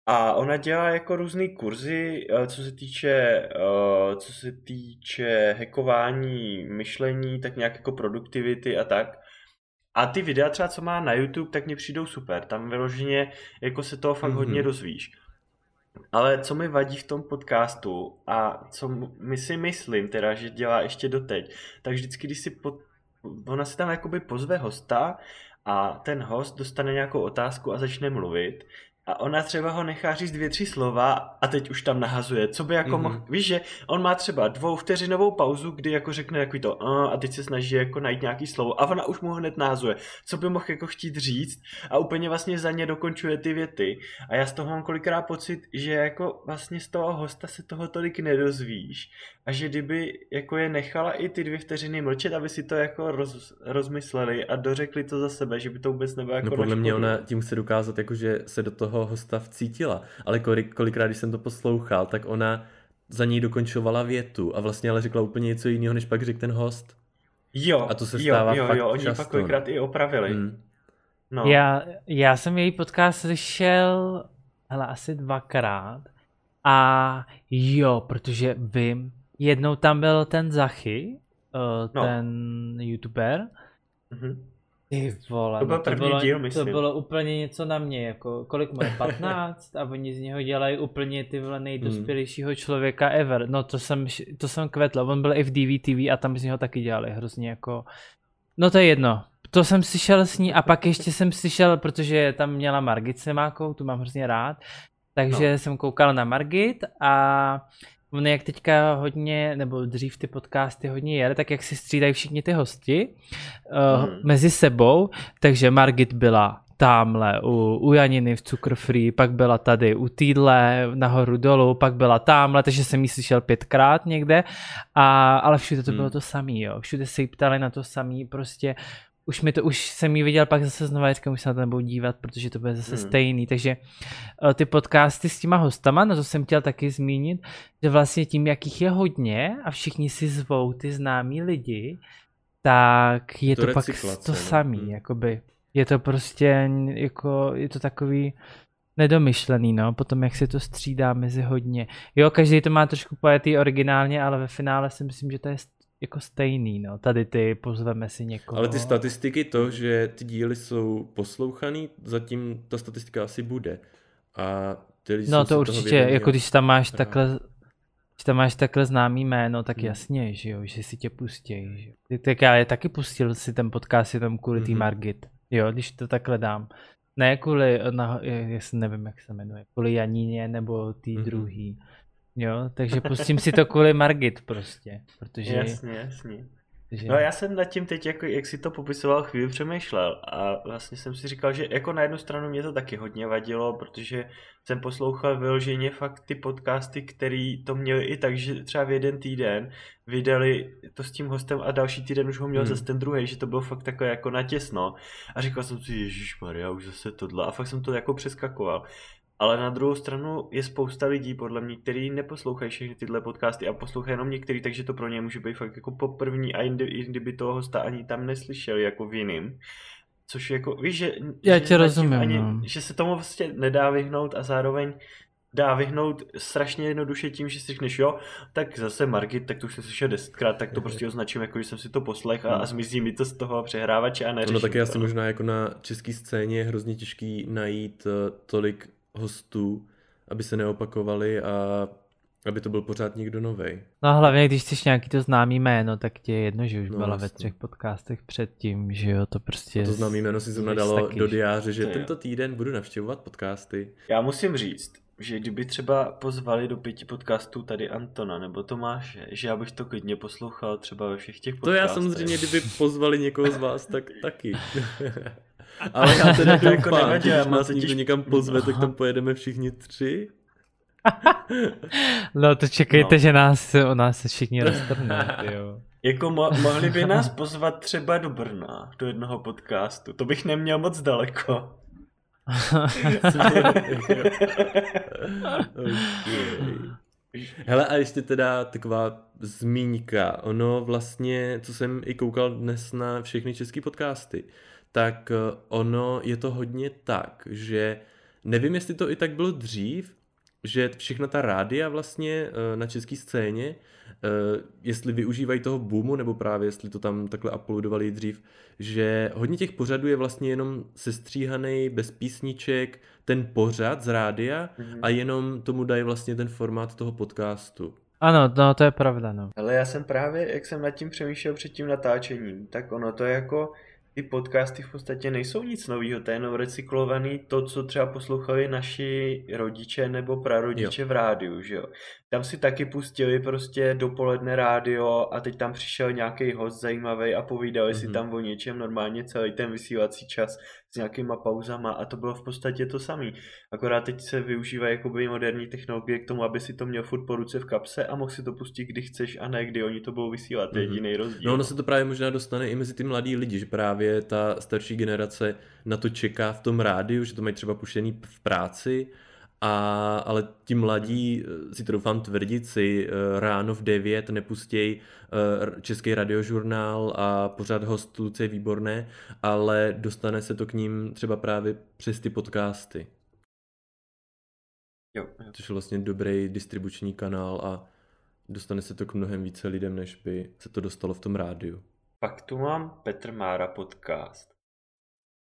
S1: A ona dělá jako různé kurzy, eh, co se týče, eh, co se týče hackování myšlení, tak nějak jako produktivity a tak. A ty videa třeba, co má na YouTube, tak mně přijdou super. Tam vyloženě jako se toho fakt
S2: Mhm.
S1: hodně dozvíš. Ale co mi vadí v tom podcastu a co my si myslím teda, že dělá ještě doteď, tak vždycky, když si pod... ona si tam jakoby pozve hosta a ten host dostane nějakou otázku a začne mluvit a ona třeba ho nechá říct dvě, tři slova a teď už tam nahazuje, co by jako mm-hmm. mohl, víš, že on má třeba dvou vteřinovou pauzu, kdy jako řekne takový to a teď se snaží jako najít nějaký slovo a ona už mu hned nahazuje, co by mohl jako chtít říct? A úplně vlastně za ně dokončuje ty věty. A já z toho mám kolikrát pocit, že jako vlastně z toho hosta se toho tolik nedozvíš. A že kdyby jako je nechala i ty dvě vteřiny mlčet, aby si to jako roz, rozmysleli a dořekli to za sebe, že by to vůbec nebylo jako
S2: No podle mě ona tím chce dokázat, jako, že se do toho hosta vcítila, ale kolik, kolikrát, když jsem to poslouchal, tak ona za něj dokončovala větu a vlastně ale řekla úplně něco jiného, než pak řekl ten host.
S1: Jo,
S2: a to se stává
S1: jo, jo,
S2: fakt
S1: jo, oni
S2: často,
S1: pak kolikrát
S2: no.
S1: i opravili.
S2: Hmm.
S1: No.
S3: Já, já jsem její podcast slyšel hele, asi dvakrát a jo, protože vím, jednou tam byl ten Zachy, uh,
S1: No.
S3: ten youtuber,
S1: Mhm.
S3: Ty vole,
S1: To byl
S3: no
S1: první
S3: bylo,
S1: díl,
S3: to bylo úplně něco na mě, jako kolik mu je 15 a oni z něho dělají úplně ty vole nejdospělejšího člověka ever, no to jsem, to jsem kvetl, on byl i v DVTV a tam z něho taky dělali hrozně jako, no to je jedno, to jsem slyšel s ní a pak ještě jsem slyšel, protože tam měla Margit Semákou, tu mám hrozně rád, takže no. jsem koukal na Margit a on jak teďka hodně, nebo dřív ty podcasty hodně jeli, tak jak si střídají všichni ty hosti uh,
S1: Hmm.
S3: mezi sebou, takže Margit byla tamhle u, u Janiny v Cukr Free, pak byla tady u týdle nahoru dolů, pak byla tamhle, takže jsem ji slyšel pětkrát někde, a, ale všude to
S2: Hmm.
S3: bylo to samý, jo. Všude se jí ptali na to samý, prostě už mi to, už jsem ji viděl pak zase znova, říkám, už se na to nebudu dívat, protože to bude zase
S1: Hmm.
S3: stejný, takže eh, ty podcasty s těma hostama, no to jsem chtěl taky zmínit, že vlastně tím, jakých je hodně a všichni si zvou ty známí lidi, tak je
S2: To
S3: to, pak to
S2: no.
S3: samý,
S2: Hmm.
S3: jakoby. Je to prostě jako, je to takový nedomyšlený, no, potom jak se to střídá mezi hodně. Jo, každý to má trošku pojetý originálně, ale ve finále si myslím, že to je jako stejný, no. Tady ty pozveme si někoho.
S2: Ale ty statistiky to, že ty díly jsou poslouchaný, zatím ta statistika asi bude. A ty lidi
S3: No to určitě,
S2: vědomí
S3: jako
S2: a-
S3: když tam máš
S2: rád.
S3: takhle, když tam máš takhle známý jméno, tak
S2: Hmm.
S3: jasně, že jo, že si tě pustí, že Tak já je taky pustil si ten podcast jenom kvůli té
S2: Mhm.
S3: Margit, jo, když to takhle dám. Ne kvůli, na, jestli nevím, jak se jmenuje, kvůli Janíně nebo tý
S2: Mhm.
S3: druhý. Jo, takže pustím si to kvůli Margit prostě, protože...
S1: Jasně, jasně.
S3: že
S1: No já jsem nad tím teď, jako, jak si to popisoval, chvíli přemýšlel a vlastně jsem si říkal, že jako na jednu stranu mě to taky hodně vadilo, protože jsem poslouchal vyloženě fakt ty podcasty, který to měli i tak, že třeba v jeden týden vydali to s tím hostem a další týden už ho měl
S2: Hmm.
S1: zase ten druhý, že to bylo fakt takové jako natěsno a říkal jsem si, Ježíš Maria, už zase tohle a fakt jsem to jako přeskakoval. Ale na druhou stranu je spousta lidí, podle mě, kteří neposlouchají všechny tyhle podcasty a poslouchají jenom některý, takže to pro ně může být fakt jako poprvní a jindy, i kdyby toho hosta ani tam neslyšeli jako v jiným. Což jako, víš, že,
S3: Já
S1: že
S3: tě rozumím,
S1: ani,
S3: no.
S1: že se tomu vlastně nedá vyhnout a zároveň dá vyhnout strašně jednoduše tím, že si řekneš, jo, tak zase Margit, tak to už jsem slyšel desetkrát, tak to prostě označím, jako že jsem si to poslech a, a zmizí mi to z toho přehrávače a neřeším
S2: No taky
S1: to.
S2: asi možná jako na české scéně je hrozně těžký najít eh, tolik hostů, aby se neopakovali a aby to byl pořád někdo novej.
S3: No hlavně, když chceš nějaký to známý jméno, tak ti je jedno, že už
S2: No,
S3: byla ve
S2: jasně.
S3: třech podcastech předtím, že jo, to prostě...
S2: To známý jméno si zrovna dalo
S3: taky,
S2: do diáře, že
S1: To
S2: tento týden budu navštěvovat podcasty.
S1: Já musím říct, že kdyby třeba pozvali do pěti podcastů tady Antona nebo Tomáše, že já bych to klidně poslouchal třeba ve všech těch
S2: To
S1: podcastech.
S2: já samozřejmě, kdyby pozvali někoho z vás, tak taky. Ale já teda
S1: To jako
S2: doufám,
S1: já
S2: když nás někdo někam pozve, tak tam pojedeme všichni tři.
S3: No to čekejte,
S1: No.
S3: že nás, o nás se všichni roztrhne, jo.
S1: Jako mo- mohli by nás pozvat třeba do Brna, do jednoho podcastu. To bych neměl moc daleko.
S2: okay. Hele a ještě teda taková zmínka, ono vlastně, co jsem i koukal dnes na všechny české podcasty, tak eh, ono je to hodně tak, že nevím, jestli to i tak bylo dřív, že všechna ta rádia vlastně eh, na české scéně, eh, jestli využívají toho boomu, nebo právě jestli to tam takhle uploadovali dřív, že hodně těch pořadů je vlastně jenom sestříhaný bez písniček, ten pořad z rádia
S1: Mhm.
S2: a jenom tomu dají vlastně ten formát toho podcastu.
S3: Ano, no to je pravda, no.
S1: Ale já jsem právě, jak jsem nad tím přemýšlel před tím natáčením, tak ono to je jako ty podcasty v podstatě nejsou nic nového, to je jenom recyklovaný to, co třeba poslouchali naši rodiče nebo prarodiče jo. v rádiu, že jo. Tam si taky pustili prostě dopoledne rádio a teď tam přišel nějaký host zajímavý a povídali mm-hmm. si tam o něčem normálně celý ten vysílací čas s nějakýma pauzama a to bylo v podstatě to samé. Akorát teď se využívají jakoby moderní technologie k tomu, aby si to měl furt po ruce v kapse a mohl si to pustit, kdy chceš a ne kdy oni to budou vysílat. Mm-hmm. jediný rozdíl.
S2: No ono se to právě možná dostane i mezi ty mladí lidi, že právě ta starší generace na to čeká v tom rádiu, že to mají třeba puštěný v práci a, ale ti mladí, eh, si to doufám tvrdit, si eh, ráno v 9 nepustějí eh, český radiožurnál a pořád host Luce je výborné, ale dostane se to k ním třeba právě přes ty podcasty.
S1: Jo, jo.
S2: Což je vlastně dobrý distribuční kanál a dostane se to k mnohem více lidem, než by se to dostalo v tom rádiu.
S1: Pak tu mám Petr Mára podcast.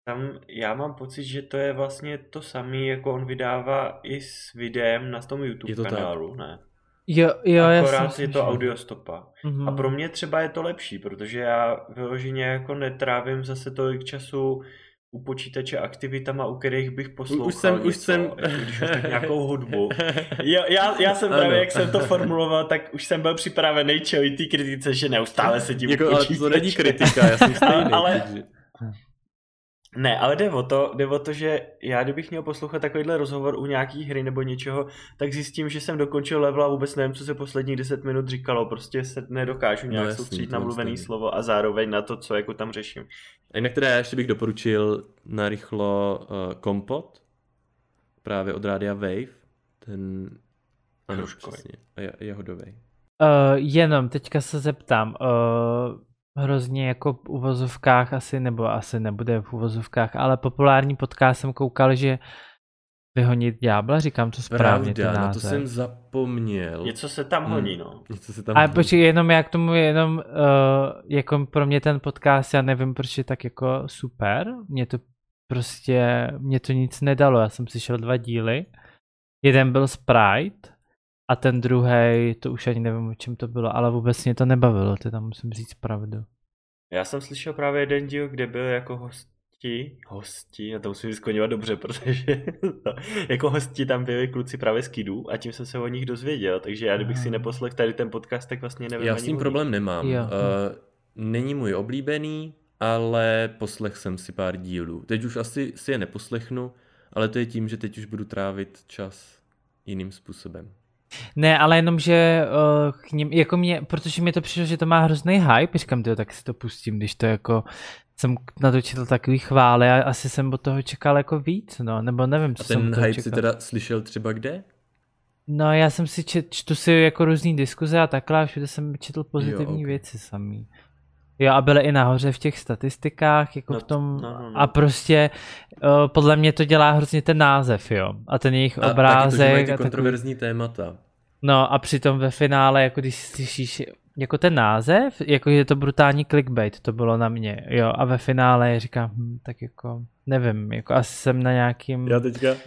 S1: Tam já mám pocit, že to je vlastně to samé, jako on vydává i s videem na tom YouTube je to kanálu, tak. ne?
S3: Jo, jo,
S1: Akorát je to audiostopa. Mm-hmm. A pro mě třeba je to lepší, protože já vyloženě jako netrávím zase tolik času u počítače aktivitama, u kterých bych poslouchal
S2: už jsem, něco, už jsem...
S1: Když už tak nějakou hudbu. Já, já, já jsem právě, jak jsem to formuloval, tak už jsem byl připravený čelit ty kritice, že neustále sedím
S2: jako, u počítače. Ale to není kritika, já jsem stejný.
S1: ale, ne, ale jde o, to, jde o to, že já kdybych měl poslouchat takovýhle rozhovor u nějaký hry nebo něčeho, tak zjistím, že jsem dokončil level a vůbec nevím, co se posledních 10 minut říkalo. Prostě se nedokážu nějak no, soustředit na mluvený slovo a zároveň na to, co jako tam řeším.
S2: A jinak teda já ještě bych doporučil narychlo uh, Kompot, právě od rádia Wave. Ten, ano, přesně, jahodovej.
S3: Uh, jenom teďka se zeptám, uh, hrozně jako v uvozovkách asi, nebo asi nebude v uvozovkách, ale populární podcast jsem koukal, že Vyhonit ďábla, říkám to správně
S2: Pravda, ten název. na to jsem zapomněl.
S1: Něco se tam honí, hmm. no.
S2: Něco se tam
S3: Ale počkej, jenom já k tomu jenom, uh, jako pro mě ten podcast, já nevím, proč je tak jako super. Mě to prostě, mě to nic nedalo. Já jsem slyšel dva díly. Jeden byl Sprite a ten druhý, to už ani nevím, o čem to bylo, ale vůbec mě to nebavilo, teda musím říct pravdu.
S1: Já jsem slyšel právě jeden díl, kde byl jako hosti, hosti, já to musím skloňovat dobře, protože jako hosti tam byli kluci právě z Kidu a tím jsem se o nich dozvěděl, takže já kdybych si neposlech tady ten podcast, tak vlastně nevím
S2: Já s tím problém nemám. Jo. Uh, není můj oblíbený, ale poslech jsem si pár dílů. Teď už asi si je neposlechnu, ale to je tím, že teď už budu trávit čas jiným způsobem.
S3: Ne, ale jenom, že uh, k ním, jako mě, protože mi to přišlo, že to má hrozný hype, říkám, tyjo, tak si to pustím, když to jako jsem na to četl takový chvály a asi jsem od toho čekal jako víc, no, nebo nevím, co
S2: a ten
S3: jsem
S2: hype čekal. si teda slyšel třeba kde?
S3: No, já jsem si čet, čtu si jako různý diskuze a takhle a všude jsem četl pozitivní jo, okay. věci samý. Jo, a byly i nahoře v těch statistikách, jako no, v tom, no, no, no. a prostě uh, podle mě to dělá hrozně ten název, jo, a ten jejich a obrázek.
S2: Taky to, že ty kontroverzní takový... témata.
S3: No a přitom ve finále, jako když slyšíš jako ten název, jako je to brutální clickbait, to bylo na mě, jo, a ve finále říkám, hm, tak jako, nevím, jako asi jsem na nějakým...
S2: Já teďka uh,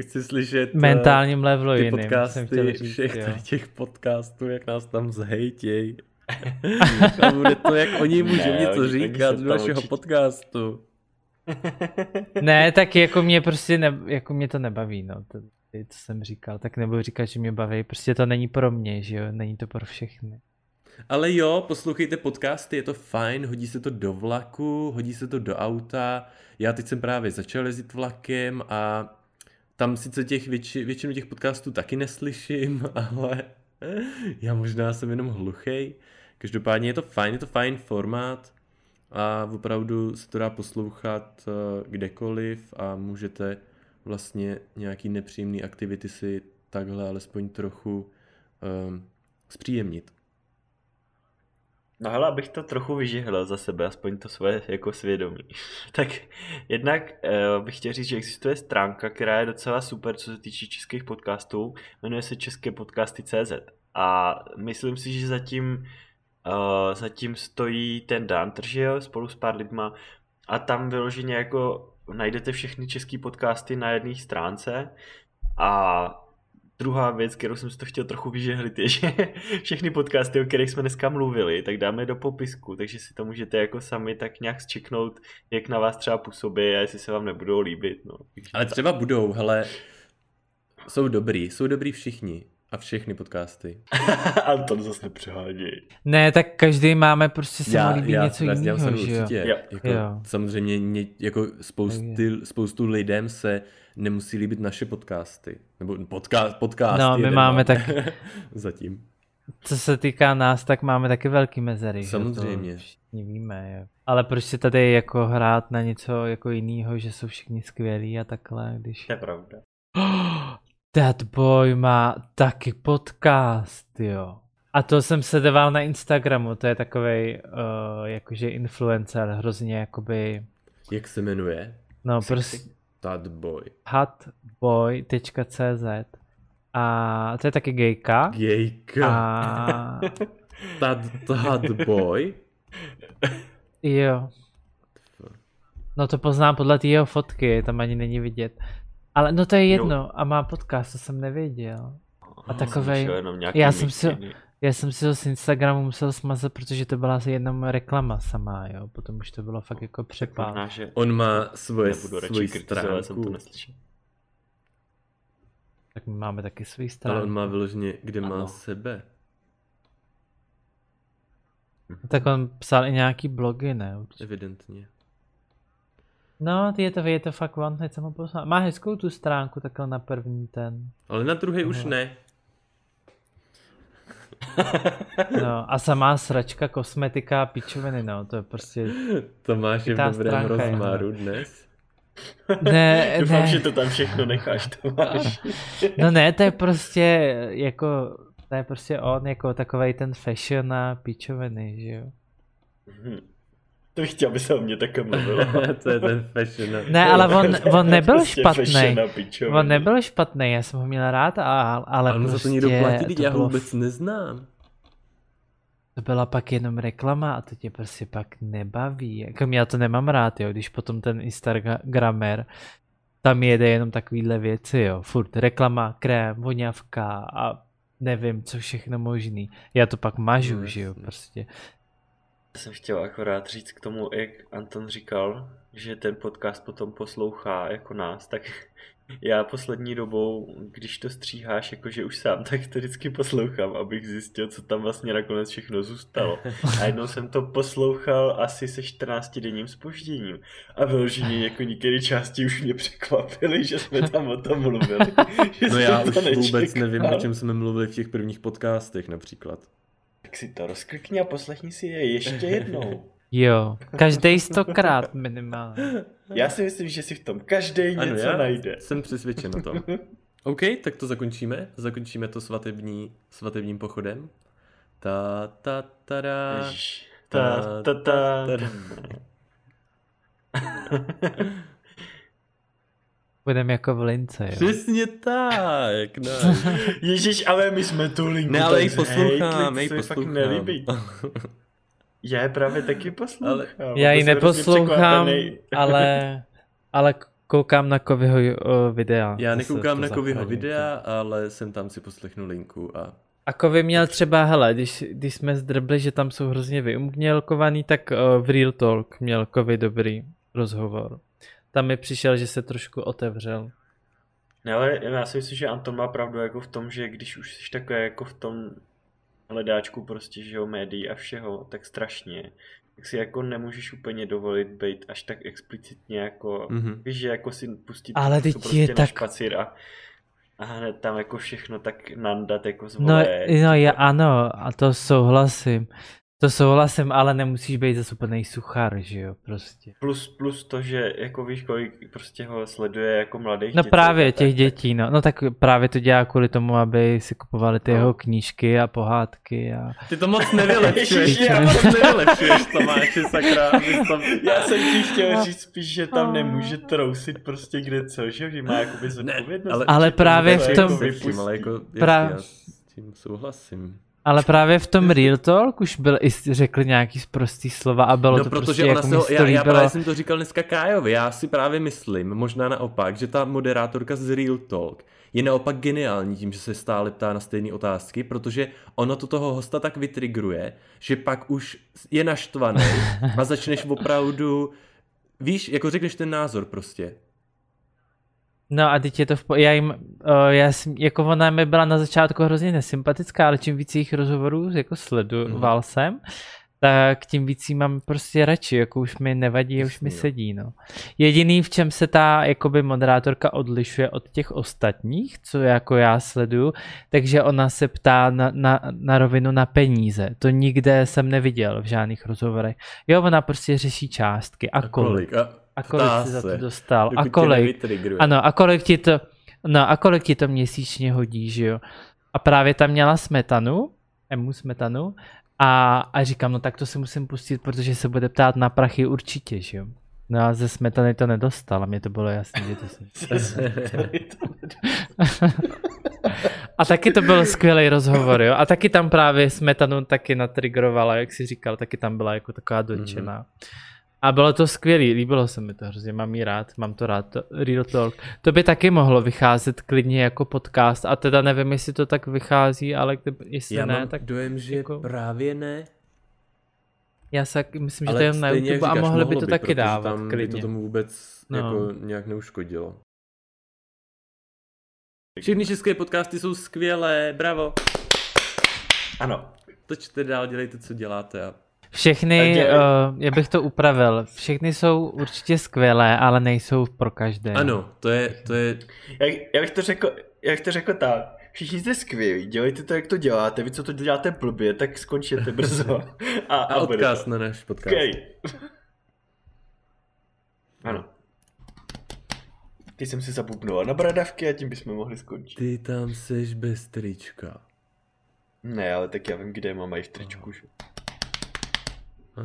S2: chci slyšet
S3: uh, mentálním levelu
S2: ty
S3: jiným,
S2: podcasty, říct, všech jo. těch podcastů, jak nás tam zhejtěj. A bude to, jak oni můžou ne, něco říkat do našeho určitě. podcastu.
S3: ne, tak jako mě prostě, ne, jako mě to nebaví, no. To, co jsem říkal, tak nebudu říkat, že mě baví, prostě to není pro mě, že jo, není to pro všechny.
S2: Ale jo, poslouchejte podcasty, je to fajn, hodí se to do vlaku, hodí se to do auta. Já teď jsem právě začal jezdit vlakem a tam sice těch větši, většinu těch podcastů taky neslyším, ale já možná jsem jenom hluchej. Každopádně je to fajn, je to fajn formát a opravdu se to dá poslouchat eh, kdekoliv a můžete vlastně nějaký nepříjemný aktivity si takhle alespoň trochu um, zpříjemnit.
S1: No hele, abych to trochu vyžihl za sebe, aspoň to svoje jako svědomí. tak jednak uh, bych chtěl říct, že existuje stránka, která je docela super, co se týče českých podcastů. Jmenuje se České podcasty CZ. A myslím si, že zatím, uh, zatím stojí ten Dan že spolu s pár lidma. A tam vyloženě jako najdete všechny české podcasty na jedné stránce a druhá věc, kterou jsem si to chtěl trochu vyžehlit, je, že všechny podcasty, o kterých jsme dneska mluvili, tak dáme do popisku, takže si to můžete jako sami tak nějak zčeknout, jak na vás třeba působí a jestli se vám nebudou líbit. No.
S2: Ale třeba budou, hele, jsou dobrý, jsou dobrý všichni. A všechny podcasty.
S1: Anton zase nepřehádí.
S3: Ne, tak každý máme prostě se mu líbí
S2: já,
S3: něco
S2: já,
S3: jiného,
S2: já
S3: že jo?
S2: určitě.
S1: Jo.
S2: Jako,
S3: Jo.
S2: Samozřejmě ně, jako spousty, spoustu lidem se nemusí líbit naše podcasty. Nebo podcast, podcast
S3: No, my máme
S2: mám.
S3: tak-
S2: Zatím.
S3: Co se týká nás, tak máme taky velký mezery. že?
S2: Samozřejmě.
S3: To všichni víme, jo. Ale proč si tady jako hrát na něco jako jiného, že jsou všichni skvělí a takhle, když...
S1: To je pravda.
S3: That boy má taky podcast, jo. A to jsem sledoval na Instagramu, to je takovej uh, jakože influencer, hrozně jakoby,
S2: Jak se jmenuje?
S3: no prostě
S2: Tad Boy.
S3: hotboy.cz a to je taky gejka
S2: Gejka.
S3: a
S2: Tad, tad Boy.
S3: jo. No to poznám podle té jeho fotky, tam ani není vidět. Ale no to je jedno a má podcast, to jsem nevěděl. A takovej- Já jsem si-. Já jsem si ho z Instagramu musel smazat, protože to byla asi jenom reklama samá, jo. Potom už to bylo fakt jako přepál.
S1: Možná, že
S2: On má svoje, svoji
S1: kritizovat, jsem to
S2: stránku.
S1: neslyšel.
S3: Tak my máme taky svůj
S2: Ale
S3: stránku.
S2: on má vyloženě, kde má
S1: Ano.
S2: sebe.
S3: Tak on psal i nějaký blogy, ne? Určitě.
S2: Evidentně.
S3: No, je to, je to fakt on, teď jsem ho poslal. Má hezkou tu stránku, takhle na první ten.
S2: Ale na druhý už
S3: Aha.
S2: ne.
S3: No, a samá sračka, kosmetika, pičoviny, no, to je prostě...
S2: Tomáš je v dobrém rozmaru dnes.
S3: Ne,
S1: Doufám,
S3: ne.
S1: že to tam všechno necháš, Tomáš.
S3: No ne, to je prostě jako, to je prostě on jako takovej ten fashion a pičoviny, že jo.
S1: Hm. To bych chtěl, aby se o mě také mluvilo.
S2: to je ten fashion.
S3: Ne, ale on, on nebyl
S1: Prostě
S3: špatný. On nebyl špatný, já jsem ho měl rád, a, ale
S2: Ale
S3: prostě
S2: za to někdo platí, teď
S3: to,
S2: já ho vůbec neznám.
S3: to byla pak jenom reklama a to tě prostě pak nebaví. Jako já to nemám rád, jo, když potom ten Instagramer tam jede jenom takovýhle věci, jo. Furt reklama, krém, voňavka a nevím, co všechno možný. Já to pak mažu,
S2: No,
S3: že jo, prostě.
S1: Já jsem chtěl akorát říct k tomu, jak Anton říkal, že ten podcast potom poslouchá jako nás, tak já poslední dobou, když to stříháš jakože už sám, tak to vždycky poslouchám, abych zjistil, co tam vlastně nakonec všechno zůstalo. A jednou jsem to poslouchal asi se 14 denním spožděním. A vyloženě jako některé části už mě překvapily, že jsme tam o tom mluvili.
S2: No já
S1: to
S2: už vůbec
S1: nečekal.
S2: nevím, o čem jsme mluvili v těch prvních podcastech například.
S1: Tak si to rozklikni a poslechni si je ještě jednou.
S3: Jo, každý stokrát minimálně.
S1: Já si myslím, že si v tom každý
S2: Ano,
S1: něco
S2: já
S1: najde.
S2: jsem přesvědčen o tom. OK, tak to zakončíme. Zakončíme to svatební, svatebním pochodem. Ta, ta, tada.
S1: Ježiš. Ta, ta, ta,
S2: ta.
S3: Budeme jako v lince, jo.
S2: Přesně tak. No.
S1: Ježiš, ale my jsme tu linku
S2: Ne, ale ji poslouchám,
S1: fakt
S2: poslouchám.
S1: nelíbí. Já je právě taky poslouchám.
S2: Ale-
S3: Já ji neposlouchám, ale, ale koukám na Kovyho uh, videa.
S2: Já nekoukám na Kovyho videa, ale jsem tam si poslechnu linku a
S3: A Kovy měl třeba, hele, když, když jsme zdrbli, že tam jsou hrozně vyumělkovaný, tak uh, v Real Talk měl Kovy dobrý rozhovor. Tam mi přišel, že se trošku otevřel.
S1: Ne, ale já si myslím, že Anton má pravdu jako v tom, že když už jsi takové jako v tom hledáčku prostě, že jo, médií a všeho, tak strašně, tak si jako nemůžeš úplně dovolit být až tak explicitně jako,
S2: Mhm.
S1: víš, že jako si pustit
S3: Ale teď
S1: prostě
S3: je
S1: na
S3: tak-
S1: špacír a, a hned tam jako všechno tak nandat jako z
S3: No, no já ano, a to souhlasím. To souhlasím, ale nemusíš být zase úplnej suchar, že jo, prostě.
S1: Plus, plus to, že jako víš, kolik prostě ho sleduje jako mladých
S3: No
S1: děcek
S3: právě těch
S1: tak-
S3: dětí, no. No tak právě to dělá kvůli tomu, aby si kupovali ty
S1: No.
S3: jeho knížky a pohádky a...
S2: Ty to moc nevylepšuješ,
S1: Ježiši,
S2: ty
S1: já-
S2: to moc nevylepšuješ, Tomáši, sakra. tam-
S1: Já jsem ti chtěl říct spíš, že tam nemůže trousit prostě kde co, že že má jakoby zodpovědnost.
S2: ale-
S3: Ale právě v
S1: jako
S3: tom-
S1: vypustit.
S2: ale jako,
S3: Pra-
S2: já s tím souhlasím.
S3: Ale právě v tom Real Talk už byl i řekl nějaký prostý slova a bylo
S2: no,
S3: to
S2: protože
S3: prostě
S2: ona
S3: jako
S2: se já, já právě jsem to říkal dneska Kájovi, já si právě myslím, možná naopak, že ta moderátorka z Real Talk je naopak geniální tím, že se stále ptá na stejné otázky, protože ono to toho hosta tak vytrigruje, že pak už je naštvaný a začneš opravdu, víš, jako řekneš ten názor prostě.
S3: No a teď je to v po... já jim, uh, já jsem, jako ona mi byla na začátku hrozně nesympatická, ale čím víc jejich rozhovorů jako sledoval mm. jsem, tak tím víc jí mám prostě radši, jako už mi nevadí, už mi sedí, no. Jediný, v čem se ta jakoby moderátorka odlišuje od těch ostatních, co jako já sleduju, takže ona se ptá na, na, na rovinu na peníze. To nikde jsem neviděl v žádných rozhovorech. Jo, ona prostě řeší částky a, a kolik. A, a kolik jsi za to dostal. A kolik. Ano, a kolik ti to, no a kolik ti to měsíčně hodí, že jo. A právě tam měla smetanu, emu smetanu, a, a říkám, no tak to si musím pustit, protože se bude ptát na prachy určitě, že jo. No a ze smetany to nedostal a mě to bylo jasné, že to se... a taky to byl skvělý rozhovor, jo. A taky tam právě smetanu taky natrigrovala, jak si říkal, taky tam byla jako taková dotčená. Mm-hmm. A bylo to skvělé, líbilo se mi to hrozně, mám jí rád, mám to rád, to, Real Talk. To by taky mohlo vycházet klidně jako podcast a teda nevím, jestli to tak vychází, ale jestli
S2: Já
S3: ne,
S2: mám
S3: tak...
S2: dojem, že jako... právě ne.
S3: Já se myslím, že to je na YouTube říkáš, a mohli by to by, taky dávat
S2: tam
S3: klidně.
S2: by to tomu vůbec no. jako nějak neuškodilo. Všechny české podcasty jsou skvělé, bravo.
S1: Ano.
S2: Točte dál, dělejte, co děláte a
S3: všechny, uh, já bych to upravil, všechny jsou určitě skvělé, ale nejsou pro každé.
S2: Ano, to je, to je...
S1: Já, já, bych to řekl, já bych to řekl tak, všichni jste skvělí, dělejte to, jak to děláte, vy co to děláte blbě, tak skončíte brzo.
S2: A, a, a odkaz na náš podcast. Okay.
S1: ano. Ty jsem si zabubnul na bradavky a tím bychom mohli skončit.
S2: Ty tam seš bez trička.
S1: Ne, ale tak já vím, kde mám i v tričku, že?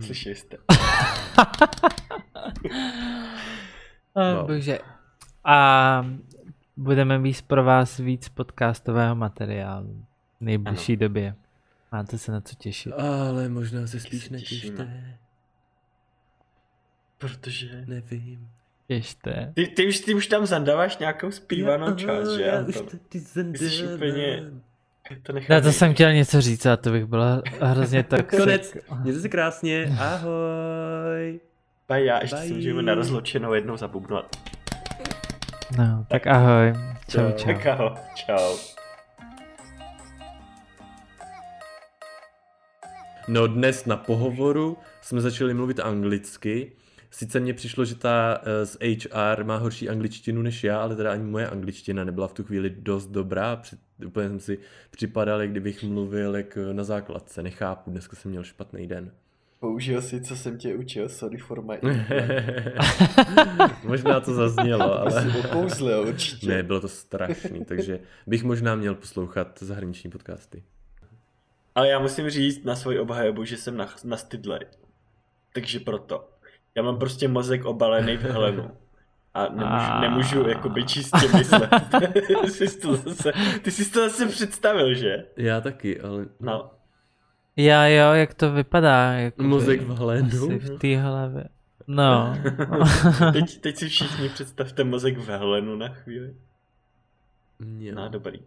S1: Slyšeli jste.
S3: no. Bože. A budeme mít pro vás víc podcastového materiálu v nejbližší ano. době. Máte se na co těšit.
S2: Ale možná se spíš netěšte.
S1: Protože...
S2: Nevím.
S3: Těšte.
S1: Ty, ty, už, ty už tam zandáváš nějakou zpívanou část, že? Já už to, ty jsi úplně...
S3: To Já to jsem chtěl něco říct a to bych byla hrozně tak.
S2: Konec. Mějte se krásně. Ahoj.
S1: Bye, já ještě Bye. si můžeme na rozločenou jednou zabubnovat.
S3: No, tak ahoj. Čau, čau.
S1: Tak ahoj. Čau.
S2: No dnes na pohovoru jsme začali mluvit anglicky Sice mně přišlo, že ta eh, z HR má horší angličtinu než já, ale teda ani moje angličtina nebyla v tu chvíli dost dobrá. Při, úplně jsem si připadal, jak kdybych mluvil jak eh, na základce. Nechápu, dneska jsem měl špatný den.
S1: Použil si, co jsem tě učil, sorry for my
S2: Možná to zaznělo, ale...
S1: Jsi určitě.
S2: Ne, bylo to strašný, takže bych možná měl poslouchat zahraniční podcasty.
S1: Ale já musím říct na svoji obhajobu, že jsem na, na Takže proto. Já mám prostě mozek obalený v Helenu. A nemůžu, nemůžu jakoby čistě myslet. ty, jsi to zase, ty jsi to zase představil, že?
S2: Já taky, ale...
S1: No.
S3: Já jo, jak to vypadá. Jako
S2: Mozek v Helenu.
S3: v té hlavě. No.
S1: teď, teď si všichni představte mozek v Helenu na chvíli.
S2: Jo.
S1: No, dobrý.